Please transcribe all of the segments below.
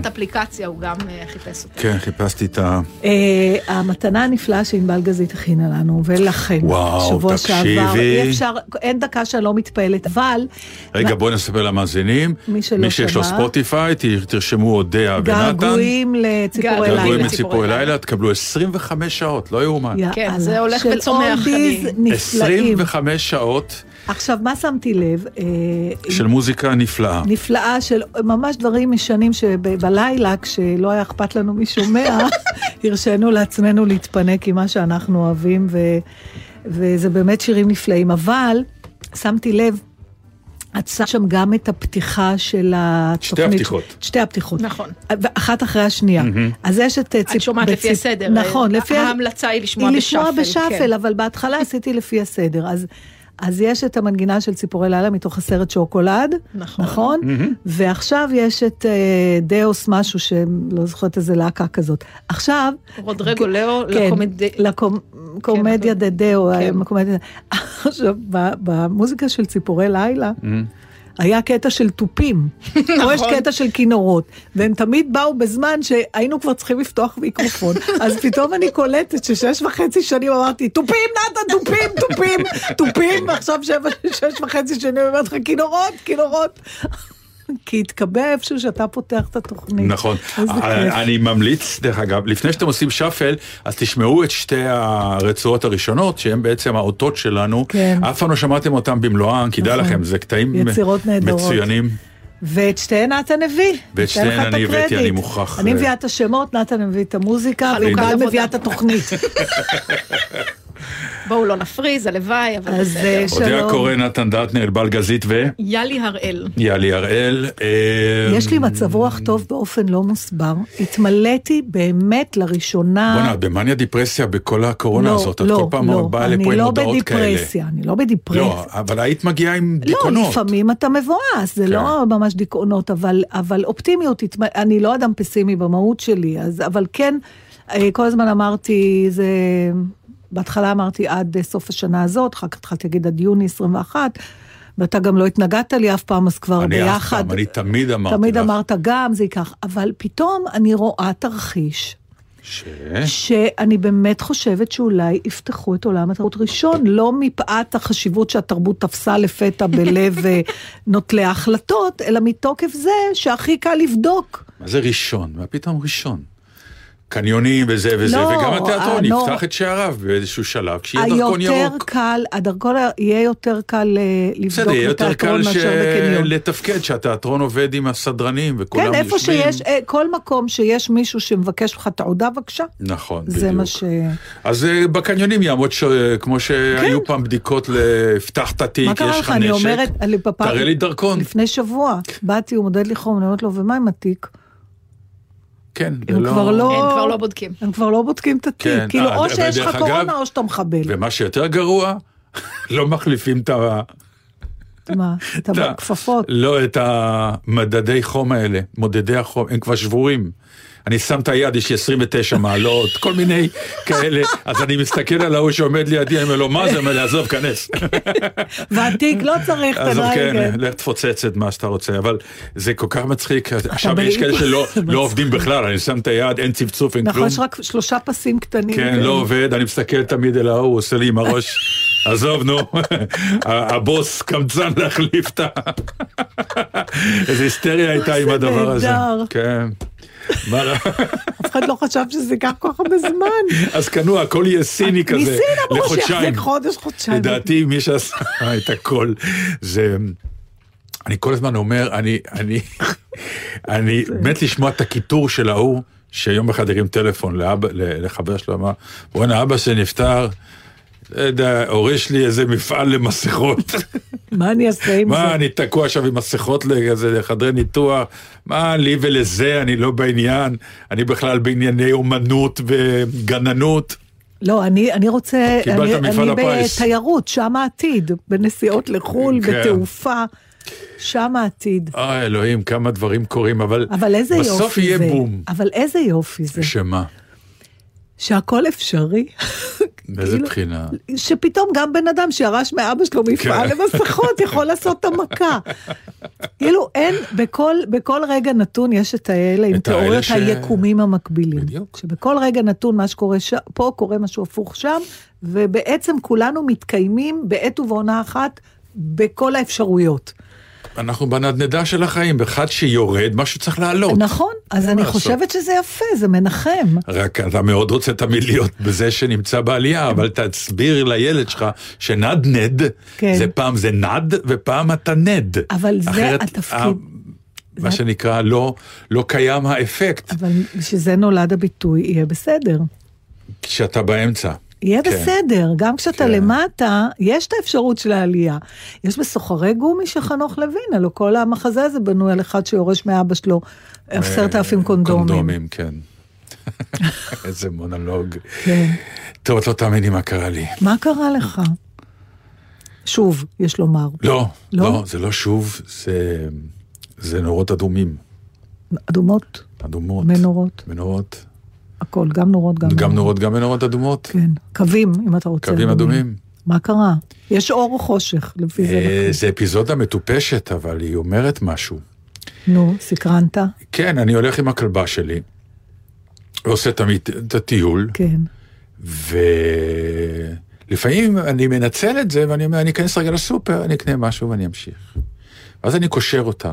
אמרת אפליקציה, הוא גם אה, חיפש אותה. כן, חיפשתי את ה... אה, המתנה הנפלאה שענבל גזית הכינה לנו, ולכם, וואו, שבוע. שעבר, אי אפשר, אין דקה שאני לא מתפעלת, אבל... רגע, בואי נספר למאזינים. מי שלא מי שיש לו. ספוטיפיי, תרשמו אודיה ונתן. געגועים לציפורי געגועים געגועים לילה. לציפורי לילה, תקבלו 25 שעות, לא יאומן. כן, זה הולך של וצומח, אולדיז אני- נפלאים. 25 שעות עכשיו, מה שמתי לב? אה, של מוזיקה נפלאה. נפלאה של ממש דברים ישנים שבלילה, כשלא היה אכפת לנו מי שומע, הרשינו לעצמנו להתפנק עם מה שאנחנו אוהבים, ו, וזה באמת שירים נפלאים. אבל שמתי לב, את שמת שם גם את הפתיחה של התוכנית. הפתיחות. שתי הפתיחות. נכון. אחת אחרי השנייה. אז יש את... אה, את ציפ- שומעת לפי בציפ- הסדר. נכון, לפי... ההמלצה היא לשמוע היא בשאפל. לשמוע בשאפל, כן. אבל בהתחלה עשיתי לפי הסדר. אז, אז יש את המנגינה של ציפורי לילה מתוך הסרט שוקולד, נכון. נכון? ועכשיו יש את אה, דאוס משהו שלא זוכרת איזה להקה כזאת. עכשיו... רודרגו לאו, כן, לקומד- לקומדיה כן, דה דאו, כן. הקומדיה- עכשיו, במוזיקה של ציפורי לילה, היה קטע של תופים, פה יש קטע של כינורות, והם תמיד באו בזמן שהיינו כבר צריכים לפתוח מיקרופון, אז פתאום אני קולטת ששש וחצי שנים אמרתי, תופים נתן, תופים, תופים, תופים, ועכשיו שש וחצי שנים אומרת לך, כינורות, כינורות. כי התקבע איפשהו שאתה פותח את התוכנית. נכון. כיף. אני ממליץ, דרך אגב, לפני שאתם עושים שאפל, אז תשמעו את שתי הרצועות הראשונות, שהן בעצם האותות שלנו. כן. אף פעם לא שמעתם אותם במלואם, כדאי נכון. לכם, זה קטעים. מצוינים. ואת שתיהן נתן הביא. ואת שתיהן אני הבאתי. אני מוכרח, אני אה, מביאה את השמות, נתן מביא את המוזיקה, עבודה. מביאה את התוכנית. בואו לא נפריז, הלוואי, אבל אז בסדר. אה, אודיה שלום. קורן, נתן דטנר, אלבל גזית יאלי הראל. ויאלי הראל. אה, יש לי מצב רוח טוב באופן לא מוסבר. התמלאתי באמת לראשונה... בוא'נה, במאניה דיפרסיה בכל הקורונה הזאת, את כל פעם באה לפה עם הודעות כאלה. אני לא בדיפרסיה, אני לא בדיפרסיה. לא, אבל היית מגיעה עם לא, דיכאונות. לפעמים אתה מבואס, זה כן. לא ממש דיכאונות, אבל, אבל אופטימיות, אני לא אדם פסימי במהות שלי, אז, אבל כן, אה, כל הזמן אמרתי, זה, בהתחלה אמרתי עד אה, סוף השנה הזאת, אחר כך התחלתי להגיד עד יוני 21, ואתה גם לא התנגדת לי אף פעם, אז כבר אני אף ביחד. פעם, אני תמיד אמרתי תמיד לך. אמרת גם, זה ייקח, אבל פתאום אני רואה תרחיש. ש... שאני באמת חושבת שאולי יפתחו את עולם התרבות ראשון, לא מפאת החשיבות שהתרבות תפסה לפתע בלב אה, נוטלי ההחלטות, אלא מתוקף זה שהכי קל לבדוק. מה זה ראשון? מה פתאום ראשון? קניונים וזה וזה, לא, וגם התיאטרון אה, לא. יפתח את שעריו באיזשהו שלב, כשיהיה דרכון היותר ירוק. קל, הדרכון יהיה יותר קל אה, בסדר, לבדוק יהיה יותר בתיאטרון קל ש... מאשר בקניון. לתפקד, שהתיאטרון עובד עם הסדרנים וכולם כן, איפה יושבים. שיש, אה, כל מקום שיש מישהו שמבקש לך תעודה, בבקשה. נכון, זה בדיוק. מה ש... אז אה, בקניונים יעמוד, ש... כמו שהיו פעם בדיקות לפתח את התיק, כן. יש לך? נשק, אומרת. תראה לי דרכון. לפני שבוע, באתי, הוא מודד לי חום, אני אומרת לו, ומה עם התיק? כן, זה הם לא... כבר לא... הם כבר לא בודקים. הם כבר לא בודקים את התיק. כן, כאילו, אה, או שיש לך קורונה אגב- או שאתה מחבל. ומה שיותר גרוע, לא מחליפים את ה... מה? את הכפפות. לא, את המדדי חום האלה, מודדי החום, הם כבר שבורים. אני שם את היד, יש לי 29 מעלות, כל מיני כאלה, אז אני מסתכל על ההוא שעומד לידי, אני אומר לו, מה זה? אומר לי, עזוב, כנס. והתיק לא צריך את עזוב, כן. לך תפוצץ את מה שאתה רוצה, אבל זה כל כך מצחיק, עכשיו יש. כאלה שלא לא. עובדים בכלל, אני שם את היד, אין צפצוף, אין כלום. נכון, יש רק שלושה פסים קטנים. כן. לא עובד, אני מסתכל תמיד אל ההוא, הוא עושה לי עם הראש, עזוב, נו, הבוס קמצן להחליף את ה... איזה היסטריה הייתה עם הדבר הזה. כן. מה לא- אף אחד לא חשב שזה ייקח כל כך הרבה זמן. אז קנו, הכל יהיה סיני כזה, ניסים אמרו. שיחזיק חודש, חודשיים. לדעתי מי שעשה את הכל זה... אני כל הזמן אומר, אני, אני, אני מת לשמוע את הקיטור של ההוא, שיום אחד הרים טלפון לאבא, לחבר שלו, אמר, בואנה אבא שנפטר, לא יודע, הוריש לי איזה מפעל למסכות. מה אני אעשה עם מה, זה? אני תקוע עכשיו עם מסכות לחדרי ניתוח, מה לי ולזה, אני לא בעניין, אני בכלל בענייני אומנות וגננות. לא, אני, אני רוצה, אני, אני. בתיירות, שם העתיד, בנסיעות לחו"ל, כן. בתעופה, שם העתיד. אוי אלוהים, כמה דברים קורים, אבל, אבל איזה יופי זה. בסוף יהיה בום. אבל איזה יופי זה. שמה? שהכל אפשרי. באיזה כאילו, בחינה? שפתאום גם בן אדם שירש מאבא שלו מפעל כן. למסכות יכול לעשות את המכה. כאילו אין, בכל, בכל רגע נתון יש את האלה עם תיאוריות ש- היקומים המקבילים. בדיוק. שבכל רגע נתון מה שקורה ש... פה קורה משהו הפוך שם, ובעצם כולנו מתקיימים בעת ובעונה אחת בכל האפשרויות. אנחנו בנדנדה של החיים, באחד שיורד, משהו צריך לעלות. נכון, אז אני לעשות. חושבת שזה יפה, זה מנחם. רק אתה מאוד רוצה תמיד להיות בזה שנמצא בעלייה, אבל תסביר לילד שלך שנדנד, כן. זה פעם זה נד ופעם אתה נד. אבל זה אחרת, התפקיד. מה שנקרא, לא, לא קיים האפקט אבל בשביל זה נולד הביטוי, יהיה בסדר. כשאתה באמצע. יהיה כן. בסדר, גם כשאתה כן. למטה, יש את האפשרות של העלייה. יש בסוחרי גומי של חנוך לוין, הלוא כל המחזה הזה בנוי על אחד שיורש מאבא שלו עשרת אלפים קונדומים. קונדומים, כן. איזה מונולוג. כן. טוב, את לא תאמיני מה קרה לי. מה קרה לך? שוב, יש לומר. לא, לא? לא, זה לא שוב, זה, זה נורות אדומים. אדומות, אדומות. מנורות, מנורות. הכל, גם נורות, גם גם נורות, גם מנורות אדומות. כן, קווים, אם אתה רוצה. קווים אדומים. מה קרה? יש אור או חושך, לפי זה. אה, זה אפיזודה מטופשת, אבל היא אומרת משהו. נו, סקרנת? כן, אני הולך עם הכלבה שלי, עושה תמיד את הטיול, כן. ולפעמים אני מנצל את זה, ואני אומר, אני אכנס רגע לסופר, אני אקנה משהו ואני אמשיך. ואז אני קושר אותה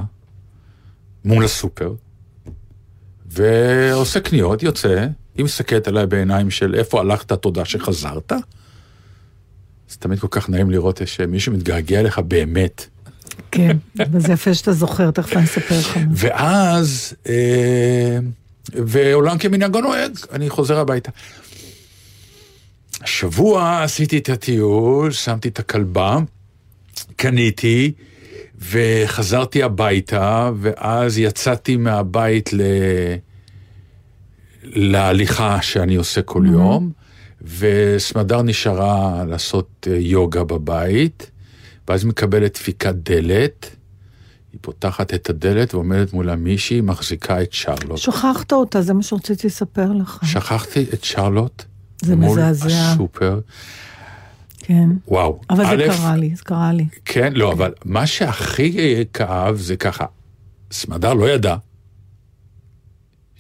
מול הסופר, ועושה קניות, יוצא, היא מסתכלת עליי בעיניים של איפה הלכת, תודה שחזרת. זה תמיד כל כך נעים לראות שמישהו מתגעגע אליך באמת. כן, וזה יפה שאתה זוכר, תכף אני אספר לך. ואז, אה, ועולם כמנהגו נוהג, אני חוזר הביתה. השבוע עשיתי את הטיול, שמתי את הכלבה, קניתי, וחזרתי הביתה, ואז יצאתי מהבית ל... להליכה שאני עושה כל יום, וסמדר נשארה לעשות אה, יוגה בבית, ואז מקבלת דפיקת דלת, היא פותחת את הדלת ועומדת מולה מישהי, מחזיקה את שרלוט. שכחת אותה, זה מה שרציתי לספר לך. שכחתי את שרלוט. זה מול מזעזע. הסופר. כן. וואו. אבל זה א', קרה לי, זה קרה לי. כן, לא, אבל מה שהכי כאב זה ככה, סמדר לא ידע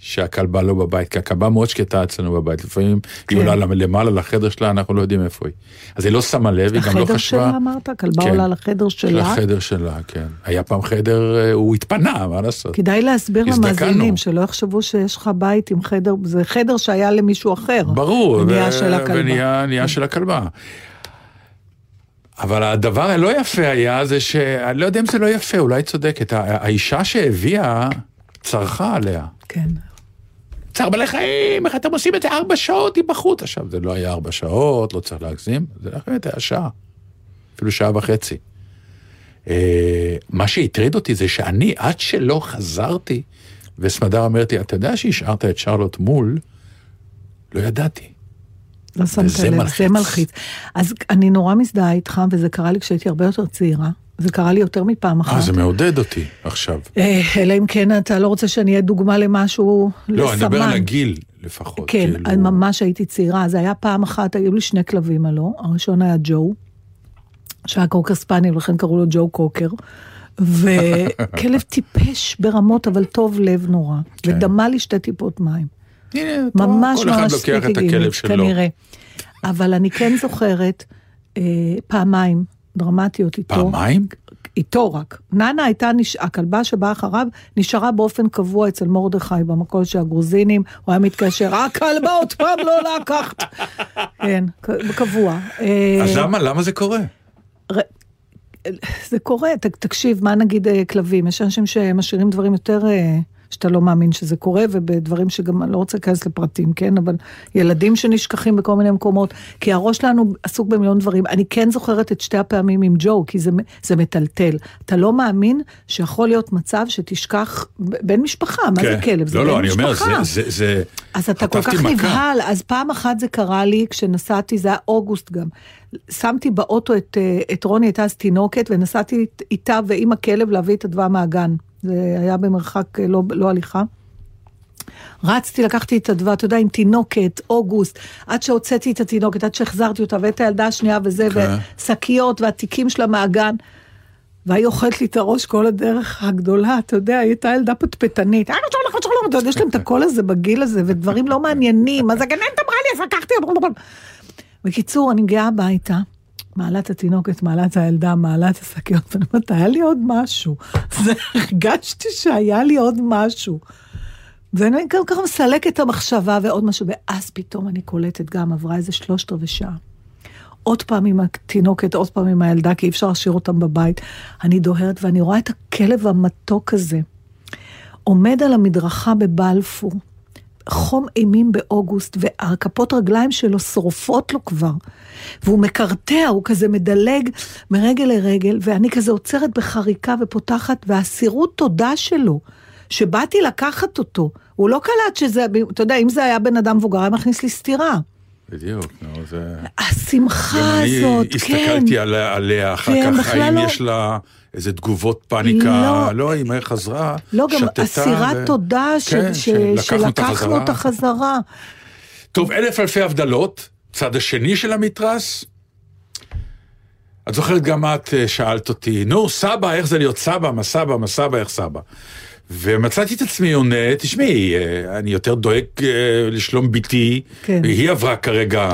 שהכלבה לא בבית, כי הכלבה מאוד שקטה אצלנו בבית, לפעמים היא כן. עולה למעלה לחדר שלה, אנחנו לא יודעים איפה היא. אז היא לא שמה לב, היא גם לא החדר חשבה... שלה אמרת? הכלבה כן. עולה לחדר שלה? לחדר שלה, כן. היה פעם חדר, אה, הוא התפנה, מה לעשות? כדאי להסביר. למאזינים, שלא יחשבו שיש לך בית עם חדר, זה חדר שהיה למישהו אחר. ברור, ונהיה ו- של הכלבה. ונהיה נהיה של הכלבה. אבל הדבר הלא יפה היה זה ש... אני לא יודע אם זה לא יפה, אולי צודקת. האישה שהביאה צרחה עליה. כן. צער בעלי חיים, איך אתם עושים את זה ארבע שעות, היא בחוץ. עכשיו, זה לא היה ארבע שעות, לא צריך להגזים, זה באמת היה שעה. אפילו שעה וחצי. אה, מה שהטריד אותי זה שאני, עד שלא חזרתי, וסמדר אומרת לי, אתה יודע שהשארת את שרלוט מול? לא ידעתי. לא שמת לב. זה מלחיץ. אז אני נורא מזדהה איתך, וזה קרה לי כשהייתי הרבה יותר צעירה. זה קרה לי יותר מפעם אחת. אה, זה מעודד אותי עכשיו. אה, אלא אם כן אתה לא רוצה שאני אהיה דוגמה למשהו, לא, אני מדבר על לסמן. הגיל לפחות. כן, כאילו. ממש הייתי צעירה, זה היה פעם אחת, היו לי שני כלבים הלא, הראשון היה ג'ו, שהיה קוקר ספניאל, ולכן קראו לו ג'ו קוקר, וכלב טיפש ברמות, אבל טוב לב נורא, כן. ודמה לי שתי טיפות מים. הנה, ממש כל אחד ממש לוקח את ספיק הכלב הגינות, שלו. כנראה. אבל אני כן זוכרת אה, פעמיים דרמטיות איתו. פעמיים? איתו רק. ננה הייתה, נש... הכלבה שבאה אחריו, נשארה באופן קבוע אצל מרדכי במקום של הגרוזינים, הוא היה מתקשר, הכלבה עוד פעם לא לקחת. כן, קבוע. אה, אז למה, למה זה קורה? זה קורה, ת, תקשיב, מה נגיד אה, כלבים? יש אנשים שמשאירים דברים יותר, אה, שאתה לא מאמין שזה קורה, ובדברים שגם, אני לא רוצה להיכנס לפרטים, כן? אבל ילדים שנשכחים בכל מיני מקומות, כי הראש שלנו עסוק במיליון דברים. אני כן זוכרת את שתי הפעמים עם ג'ו, כי זה, זה מטלטל. אתה לא מאמין שיכול להיות מצב שתשכח בן משפחה, מה זה כלב? זה לא, בן לא, אני אומר, משפחה. זה, זה, זה... אז אתה כל כך מכה. נבהל, אז פעם אחת זה קרה לי כשנסעתי, זה היה אוגוסט גם. שמתי באוטו את, אה, את רוני, הייתה אז תינוקת, ונסעתי איתה ועם הכלב להביא את אדווה מהגן. זה היה במרחק אה, לא, לא הליכה. רצתי, לקחתי את אדווה, אתה יודע, עם תינוקת, אוגוסט, עד שהוצאתי את התינוקת, עד שהחזרתי אותה, ואת הילדה השנייה וזה, כן. ושקיות והתיקים שלה מהגן. והיא אוכלת לי את הראש כל הדרך הגדולה, אתה יודע, היא הייתה ילדה פטפטנית. "אה, שלום, שלום, שלום", אתה יודע, יש להם את הקול הזה בגיל הזה, ודברים לא מעניינים, אז הגננת אמרה לי, אז לקחתי... בקיצור, אני מגיעה הביתה, מעלה את התינוקת, מעלה את הילדה, מעלה את השקיות, ואני אומרת, היה לי עוד משהו. זה, הרגשתי שהיה לי עוד משהו. ואני גם ככה מסלקת את המחשבה ועוד משהו, ואז פתאום אני קולטת גם, עברה איזה שלושת רבעי שעה. עוד פעם עם התינוקת, עוד פעם עם הילדה, כי אי אפשר להשאיר אותם בבית. אני דוהרת ואני רואה את הכלב המתוק הזה, עומד על המדרכה בבלפור, חום אימים באוגוסט, והכפות רגליים שלו שורפות לו כבר. והוא מקרטע, הוא כזה מדלג מרגל לרגל, ואני כזה עוצרת בחריקה ופותחת, והאסירות תודה שלו, שבאתי לקחת אותו. הוא לא קלט שזה, אתה יודע, אם זה היה בן אדם מבוגר, היה מכניס לי סטירה. בדיוק, נו, זה... השמחה אני הזאת, כן. הסתכלתי עליה, עליה אחר כן, כך, האם לא- יש לה איזה תגובות פאניקה, לא. לא, היא חזרה, לא, גם שתתה אסירת ו- תודה ש- כן, ש- שלקחנו אותה שלקחנו חזרה. אותה חזרה. טוב, אלף אלפי הבדלות, צד השני של המתרס. את זוכרת גם את אה, שאלת אותי, נו, סבא, איך זה להיות סבא, מה סבא, מה סבא, איך סבא? ומצאתי את עצמי עונה, תשמעי, אה, אני יותר דואג אה, לשלום בתי, כן. והיא עברה כרגע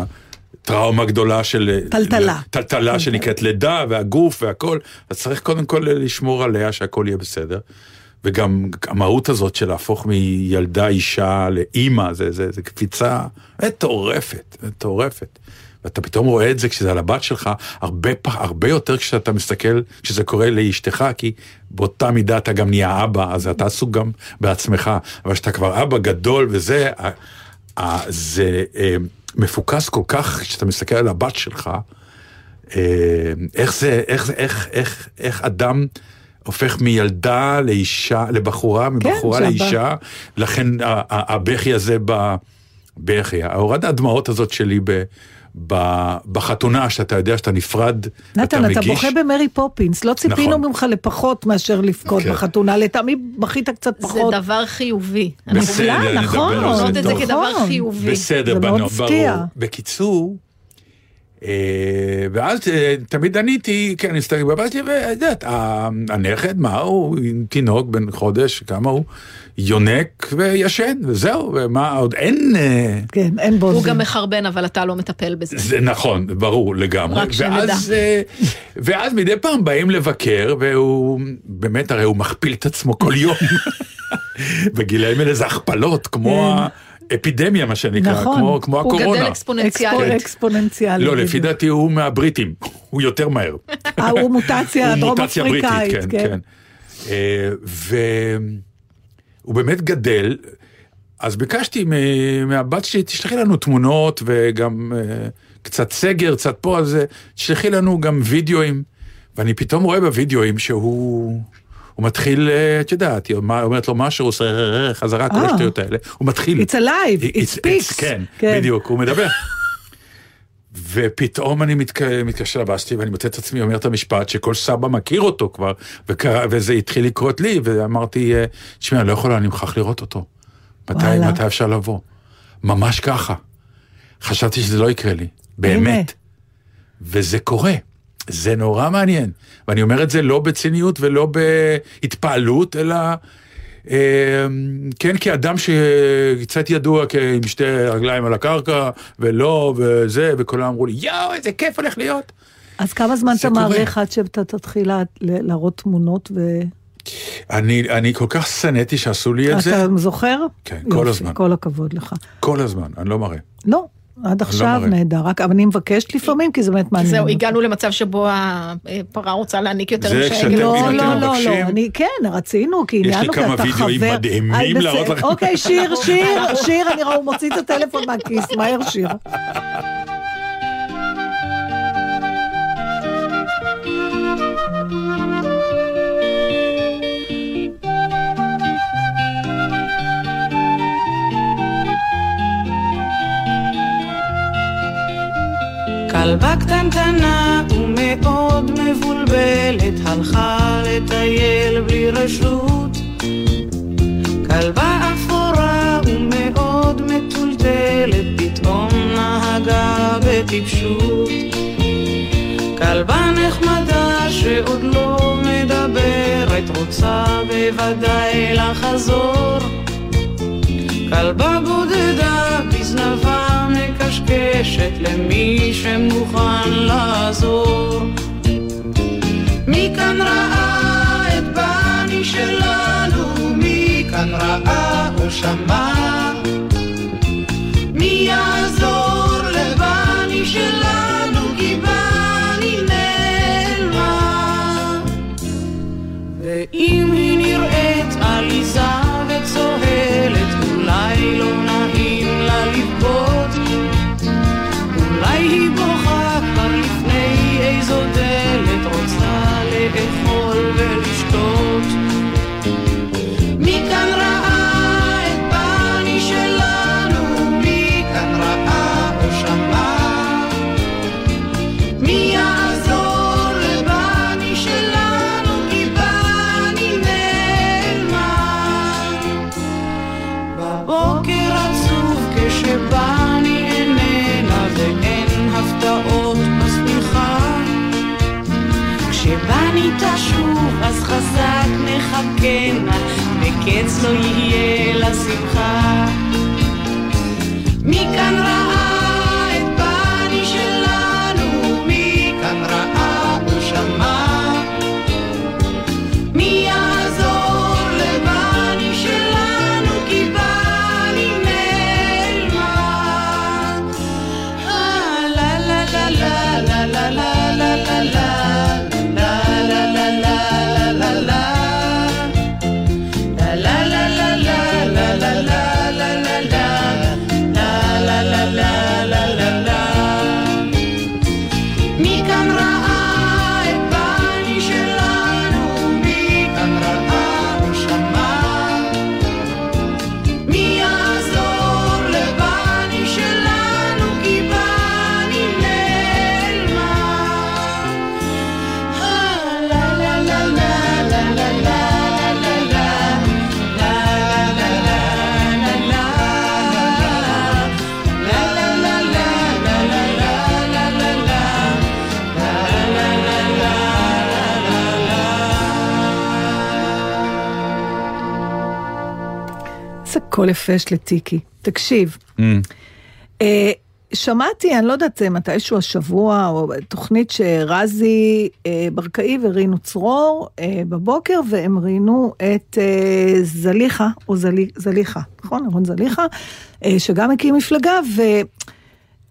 טראומה גדולה של... טלטלה. טלטלה שנקראת לידה, והגוף והכל, אז צריך קודם כל לשמור עליה שהכל יהיה בסדר. וגם המהות הזאת של להפוך מילדה אישה לאימא, זה, זה, זה קפיצה מטורפת, מטורפת. ואתה פתאום רואה את זה כשזה על הבת שלך, הרבה, הרבה יותר כשאתה מסתכל, כשזה קורה לאשתך, כי באותה מידה אתה גם נהיה אבא, אז אתה עסוק גם בעצמך. אבל כשאתה כבר אבא גדול וזה, זה אה, מפוקס כל כך, כשאתה מסתכל על הבת שלך, אה, איך זה, איך זה, איך, איך, איך אדם הופך מילדה לאישה, לבחורה, מבחורה שהבת- לאישה, לכן הבכי הזה בבכי, ההורדת דמעות הזאת שלי ב... בחתונה, שאתה יודע שאתה נפרד, נתן, אתה מגיש- בוכה במרי פופינס, לא ציפינו נכון. ממך לפחות מאשר לבכות כן. בחתונה, לטעמי בכית קצת זה פחות. דבר חיובי. בסדר, נפלא, נדבר נכון. על זה, זה. כדבר נכון. חיובי. בסדר, זה בנו. ברור. בקיצור, ואז אה, תמיד עניתי, כן, הסתכלתי בבית, ואת יודעת, הנכד, מה הוא, תינוק בן חודש, כמה הוא, יונק וישן, וזהו, ומה עוד, אין... אה, כן, אין בו... הוא גם מחרבן, אבל אתה לא מטפל בזה. זה נכון, ברור לגמרי. רק שנדע. ואז, אה, ואז מדי פעם באים לבקר, והוא באמת, הרי הוא מכפיל את עצמו כל יום. בגילאים האלה זה הכפלות, כמו האפידמיה, מה שנקרא, כן. נכון. כמו, כמו הוא הקורונה. גדל אקספו- אקספוננציאלית. אקספוננציאלי. לא. לפי דעתי הוא מהבריטים, הוא יותר מהר. אה, הוא מוטציה הוא דרום מוטציה בריטית, אפריקאית, כן, כן. אה, והוא באמת גדל, אז ביקשתי מ- מהבת שלי, תשלחי לנו תמונות וגם אה, קצת סגר, קצת פה, אז תשלחי לנו גם וידאוים. ואני פתאום רואה בווידאוים שהוא... הוא מתחיל, אה, את יודעת, היא אומרת לו משהו, הוא עושה חזרה, כל אה. השטויות האלה. הוא מתחיל. It's alive, it speaks. כן, כן. בדיוק, הוא מדבר. ופתאום אני מתק... מתקשר לבסטי ואני מוצא את עצמי אומר את המשפט שכל סבא מכיר אותו כבר, וזה התחיל לקרות לי, ואמרתי, אה, תשמע, לא יכול, אני מוכרח לראות אותו. מתי, וואלה. מתי אפשר לבוא? ממש ככה. חשבתי שזה לא יקרה לי, באמת. וזה קורה. זה נורא מעניין. ואני אומר את זה לא בציניות ולא בהתפעלות, אלא אה, כן כאדם שקצת ידוע כ- עם שתי רגליים על הקרקע, ולא, וזה, וכולם אמרו לי, יואו, איזה כיף הולך להיות. אז כמה זמן אתה. מעריך עד שאתה תתחיל להראות תמונות ו... אני, אני כל כך שנאתי שעשו לי את זה, אתה זוכר? כן, כל יופי, הזמן. כל הכבוד לך. כל הזמן, אני לא מראה. לא, עד עכשיו. נהדר, רק אבל אני מבקשת לפעמים, כי זה באמת מעניין. זהו. הגענו למצב שבו הפרה רוצה להעניק יותר זה משהגל. כשאתם- לא, לא, לא, לא, אני, כן, רצינו, כי לי עניינו, כי כמה אתה חבר. וידאוים מדהימים אה, בסדר. להראות לכם. אוקיי, שיר, שיר, שיר, אני רואה, הוא מוציא את הטלפון מהכיס, מהר שיר. כלבה קטנטנה ומאוד מבולבלת הלכה לטייל בלי רשות. כלבה אפורה ומאוד מטולטלת פתאום נהגה בטיפשות. כלבה נחמדה שעוד לא מדברת רוצה בוודאי לחזור. כלבה בודדה בזנבה מקשקשת למי שמוכן לעזור. מי כאן ראה את בני שלנו? מי כאן ראה או שמע? חזק מחכה נא, וקץ לא יהיה לשמחה. יפה יש לטיקי. תקשיב, אה, שמעתי, אני לא יודעת, זה מתישהו השבוע, או תוכנית שרזי אה, ברקאי ורינו צרור אה, בבוקר, והם ראיינו את אה, זליכה, או זלי, זליכה, נכון? אהרון זליכה, אה, שגם הקים מפלגה,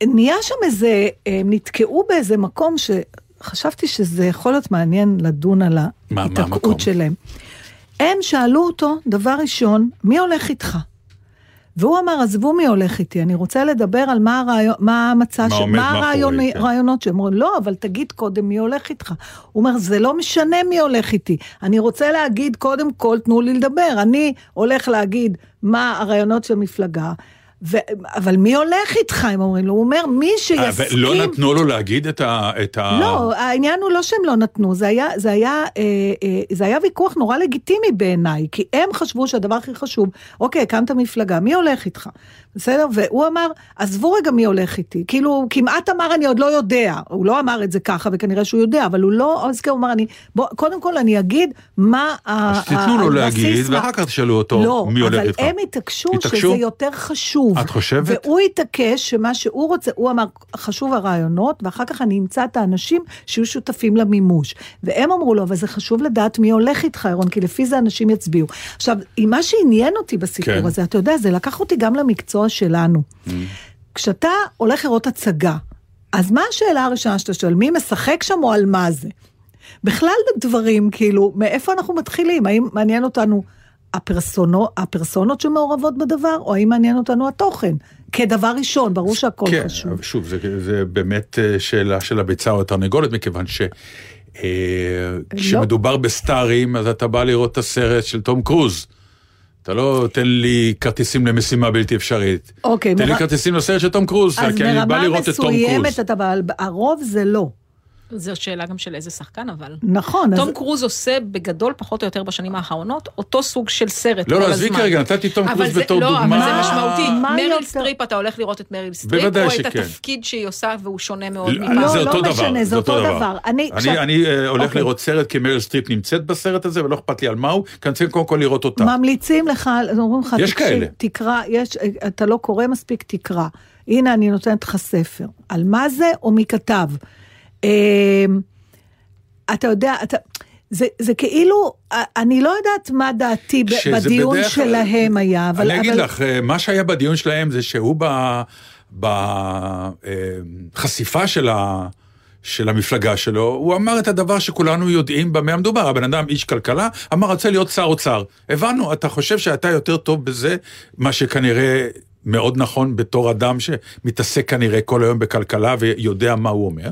ונהיה שם איזה, הם נתקעו באיזה מקום שחשבתי שזה יכול להיות מעניין לדון על? ההיתקעות שלהם. הם שאלו אותו, דבר ראשון, מי הולך איתך? והוא אמר, עזבו מי הולך איתי, אני רוצה לדבר על מה, הרעיון, מה המצע, מה ש... מה הרעיון, כן. הרעיונות שהם אומרים, לא, אבל תגיד קודם מי הולך איתך. הוא אומר, זה לא משנה מי הולך איתי, אני רוצה להגיד, קודם כל, תנו לי לדבר, אני הולך להגיד מה הרעיונות של המפלגה. ו... אבל מי הולך איתך, הם אומרים לו, הוא אומר, מי אה, שיסכים... ולא נתנו לו להגיד את ה... את ה... לא, העניין הוא לא שהם לא נתנו, זה היה, זה היה, אה, אה, זה היה ויכוח נורא לגיטימי בעיניי, כי הם חשבו שהדבר הכי חשוב, אוקיי, הקמת מפלגה, מי הולך איתך? בסדר? והוא אמר, עזבו רגע מי הולך איתי. כאילו, כמעט אמר, אני עוד לא יודע. הוא לא אמר את זה ככה, וכנראה שהוא יודע, אבל הוא לא, אז הוא אמר, אני, בוא, קודם כל אני אגיד מה ה- אז תיתנו לו הבסיס להגיד, ואחר כך תשאלו אותו לא, מי הולך אבל איתך. הם התעקשו? שזה יותר חשוב. את חושבת? והוא התעקש שמה שהוא רוצה, הוא אמר, חשוב הרעיונות, ואחר כך אני אמצא את האנשים שיהיו שותפים למימוש. והם אמרו לו, אבל זה חשוב לדעת מי הולך איתך, ירון, כי לפי זה אנשים יצביעו. עכשיו, מה שעניין אותי בסיפור כן. הזה, אתה יודע, זה לקח אותי גם למקצוע שלנו. כשאתה הולך לראות הצגה, אז מה השאלה הראשונה שאתה שואל, מי משחק שם או על מה זה? בכלל דברים, כאילו, מאיפה אנחנו מתחילים? האם מעניין אותנו הפרסונו, הפרסונות שמעורבות בדבר, או האם מעניין אותנו התוכן? כדבר ראשון, ברור שהכל כן, חשוב. אבל שוב, זה, זה באמת אה, שאלה של הביצה או התרנגולת, מכיוון ש... אה, כשמדובר בסטארים, אז אתה בא לראות את הסרט של תום קרוז. אתה לא תן לי כרטיסים למשימה בלתי אפשרית. אוקיי, תן לי מר- כרטיסים לסרט של תום קרוז, אז כי אני בא לראות את תום מסוימת קרוז. אתה בא, הרוב זה לא. זו שאלה גם של איזה שחקן, אבל. נכון, אז... תום קרוז עושה בגדול, פחות או יותר בשנים האחרונות, אותו סוג של סרט לא, לא. עזבי כרגע, נתתי תום קרוז זה- בתור לא, דוגמה. אבל זה משמעותי. מה מריל יותר- סטריפ, אתה הולך לראות את מריל סטריפ, בוודאי או את שכן. התפקיד שהיא עושה, והוא שונה מאוד לא, מפעם. זה לא אותו דבר, משנה, זה אותו דבר. אני- אני, עכשיו- אני אה, הולך אוקיי. לראות סרט כי מריל סטריפ נמצאת בסרט הזה ולא אכפת לי על מהו, כי אני צריך קודם כל לראות אותה. ממליצים לך, אומרים לך, יש. תקרא, יש, אתה לא קורא מספיק, תקרא. הנה, אני נותנת לך ספר. על מה זה או מי כתב. אמ, אתה יודע, אתה... זה, זה כאילו, אני לא יודעת מה דעתי בדיון בדרך שלהם היה, אבל... אני אגיד אבל... לך, אה, מה שהיה בדיון שלהם זה שהוא בחשיפה של ה... של המפלגה שלו, הוא אמר את הדבר שכולנו יודעים במה המדובר. הבן אדם איש כלכלה, אמר, רוצה להיות שר אוצר. הבנו, אתה חושב שאתה יותר טוב בזה, מה שכנראה מאוד נכון בתור אדם שמתעסק כנראה כל היום בכלכלה ויודע מה הוא אומר.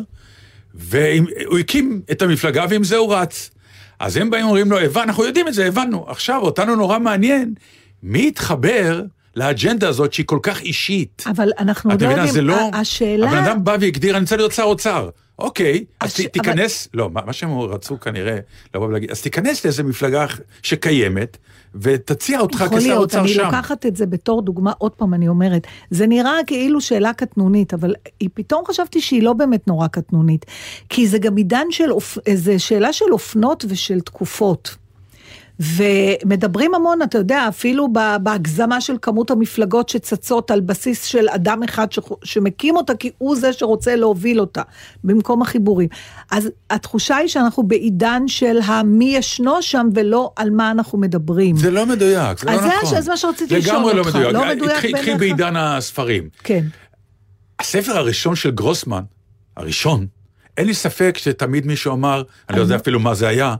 והוא הקים את המפלגה ועם זה הוא רץ. אז הם באים ואומרים לו, הבנו, אנחנו יודעים את זה, הבנו. עכשיו, אותנו נורא מעניין, מי יתחבר לאג'נדה הזאת שהיא כל כך אישית? אבל אנחנו לא מבינה, יודעים, זה לא... השאלה... הבן אדם בא והגדיר, אני רוצה להיות שר אוצר. אוקיי, אז הש- תיכנס, לא, מה מה שהם רצו כנראה לבוא ולהגיד, אז תיכנס לאיזה מפלגה שקיימת, ותציע אותך יכול כשר להיות, אוצר אני שם. לוקחת את זה בתור דוגמה, עוד פעם אני אומרת, זה נראה כאילו שאלה קטנונית, אבל היא פתאום חשבתי שהיא לא באמת נורא קטנונית, כי זה גם עידן של, זה שאלה של אופנות ושל תקופות. ומדברים המון, אתה יודע, אפילו בהגזמה של כמות המפלגות שצצות על בסיס של אדם אחד ש- שמקים אותה, כי הוא זה שרוצה להוביל אותה, במקום החיבורים. אז התחושה היא שאנחנו בעידן של המי ישנו שם ולא על מה אנחנו מדברים. זה לא מדויק, זה לא אז נכון. הש- זה מה שרציתי לשאול לגמרי לא אותך, מדויק. לא מדויק? בעידן הספרים. כן. הספר הראשון של גרוסמן, הראשון, אין לי ספק שתמיד מישהו אמר, אני לא יודע אפילו מה זה היה,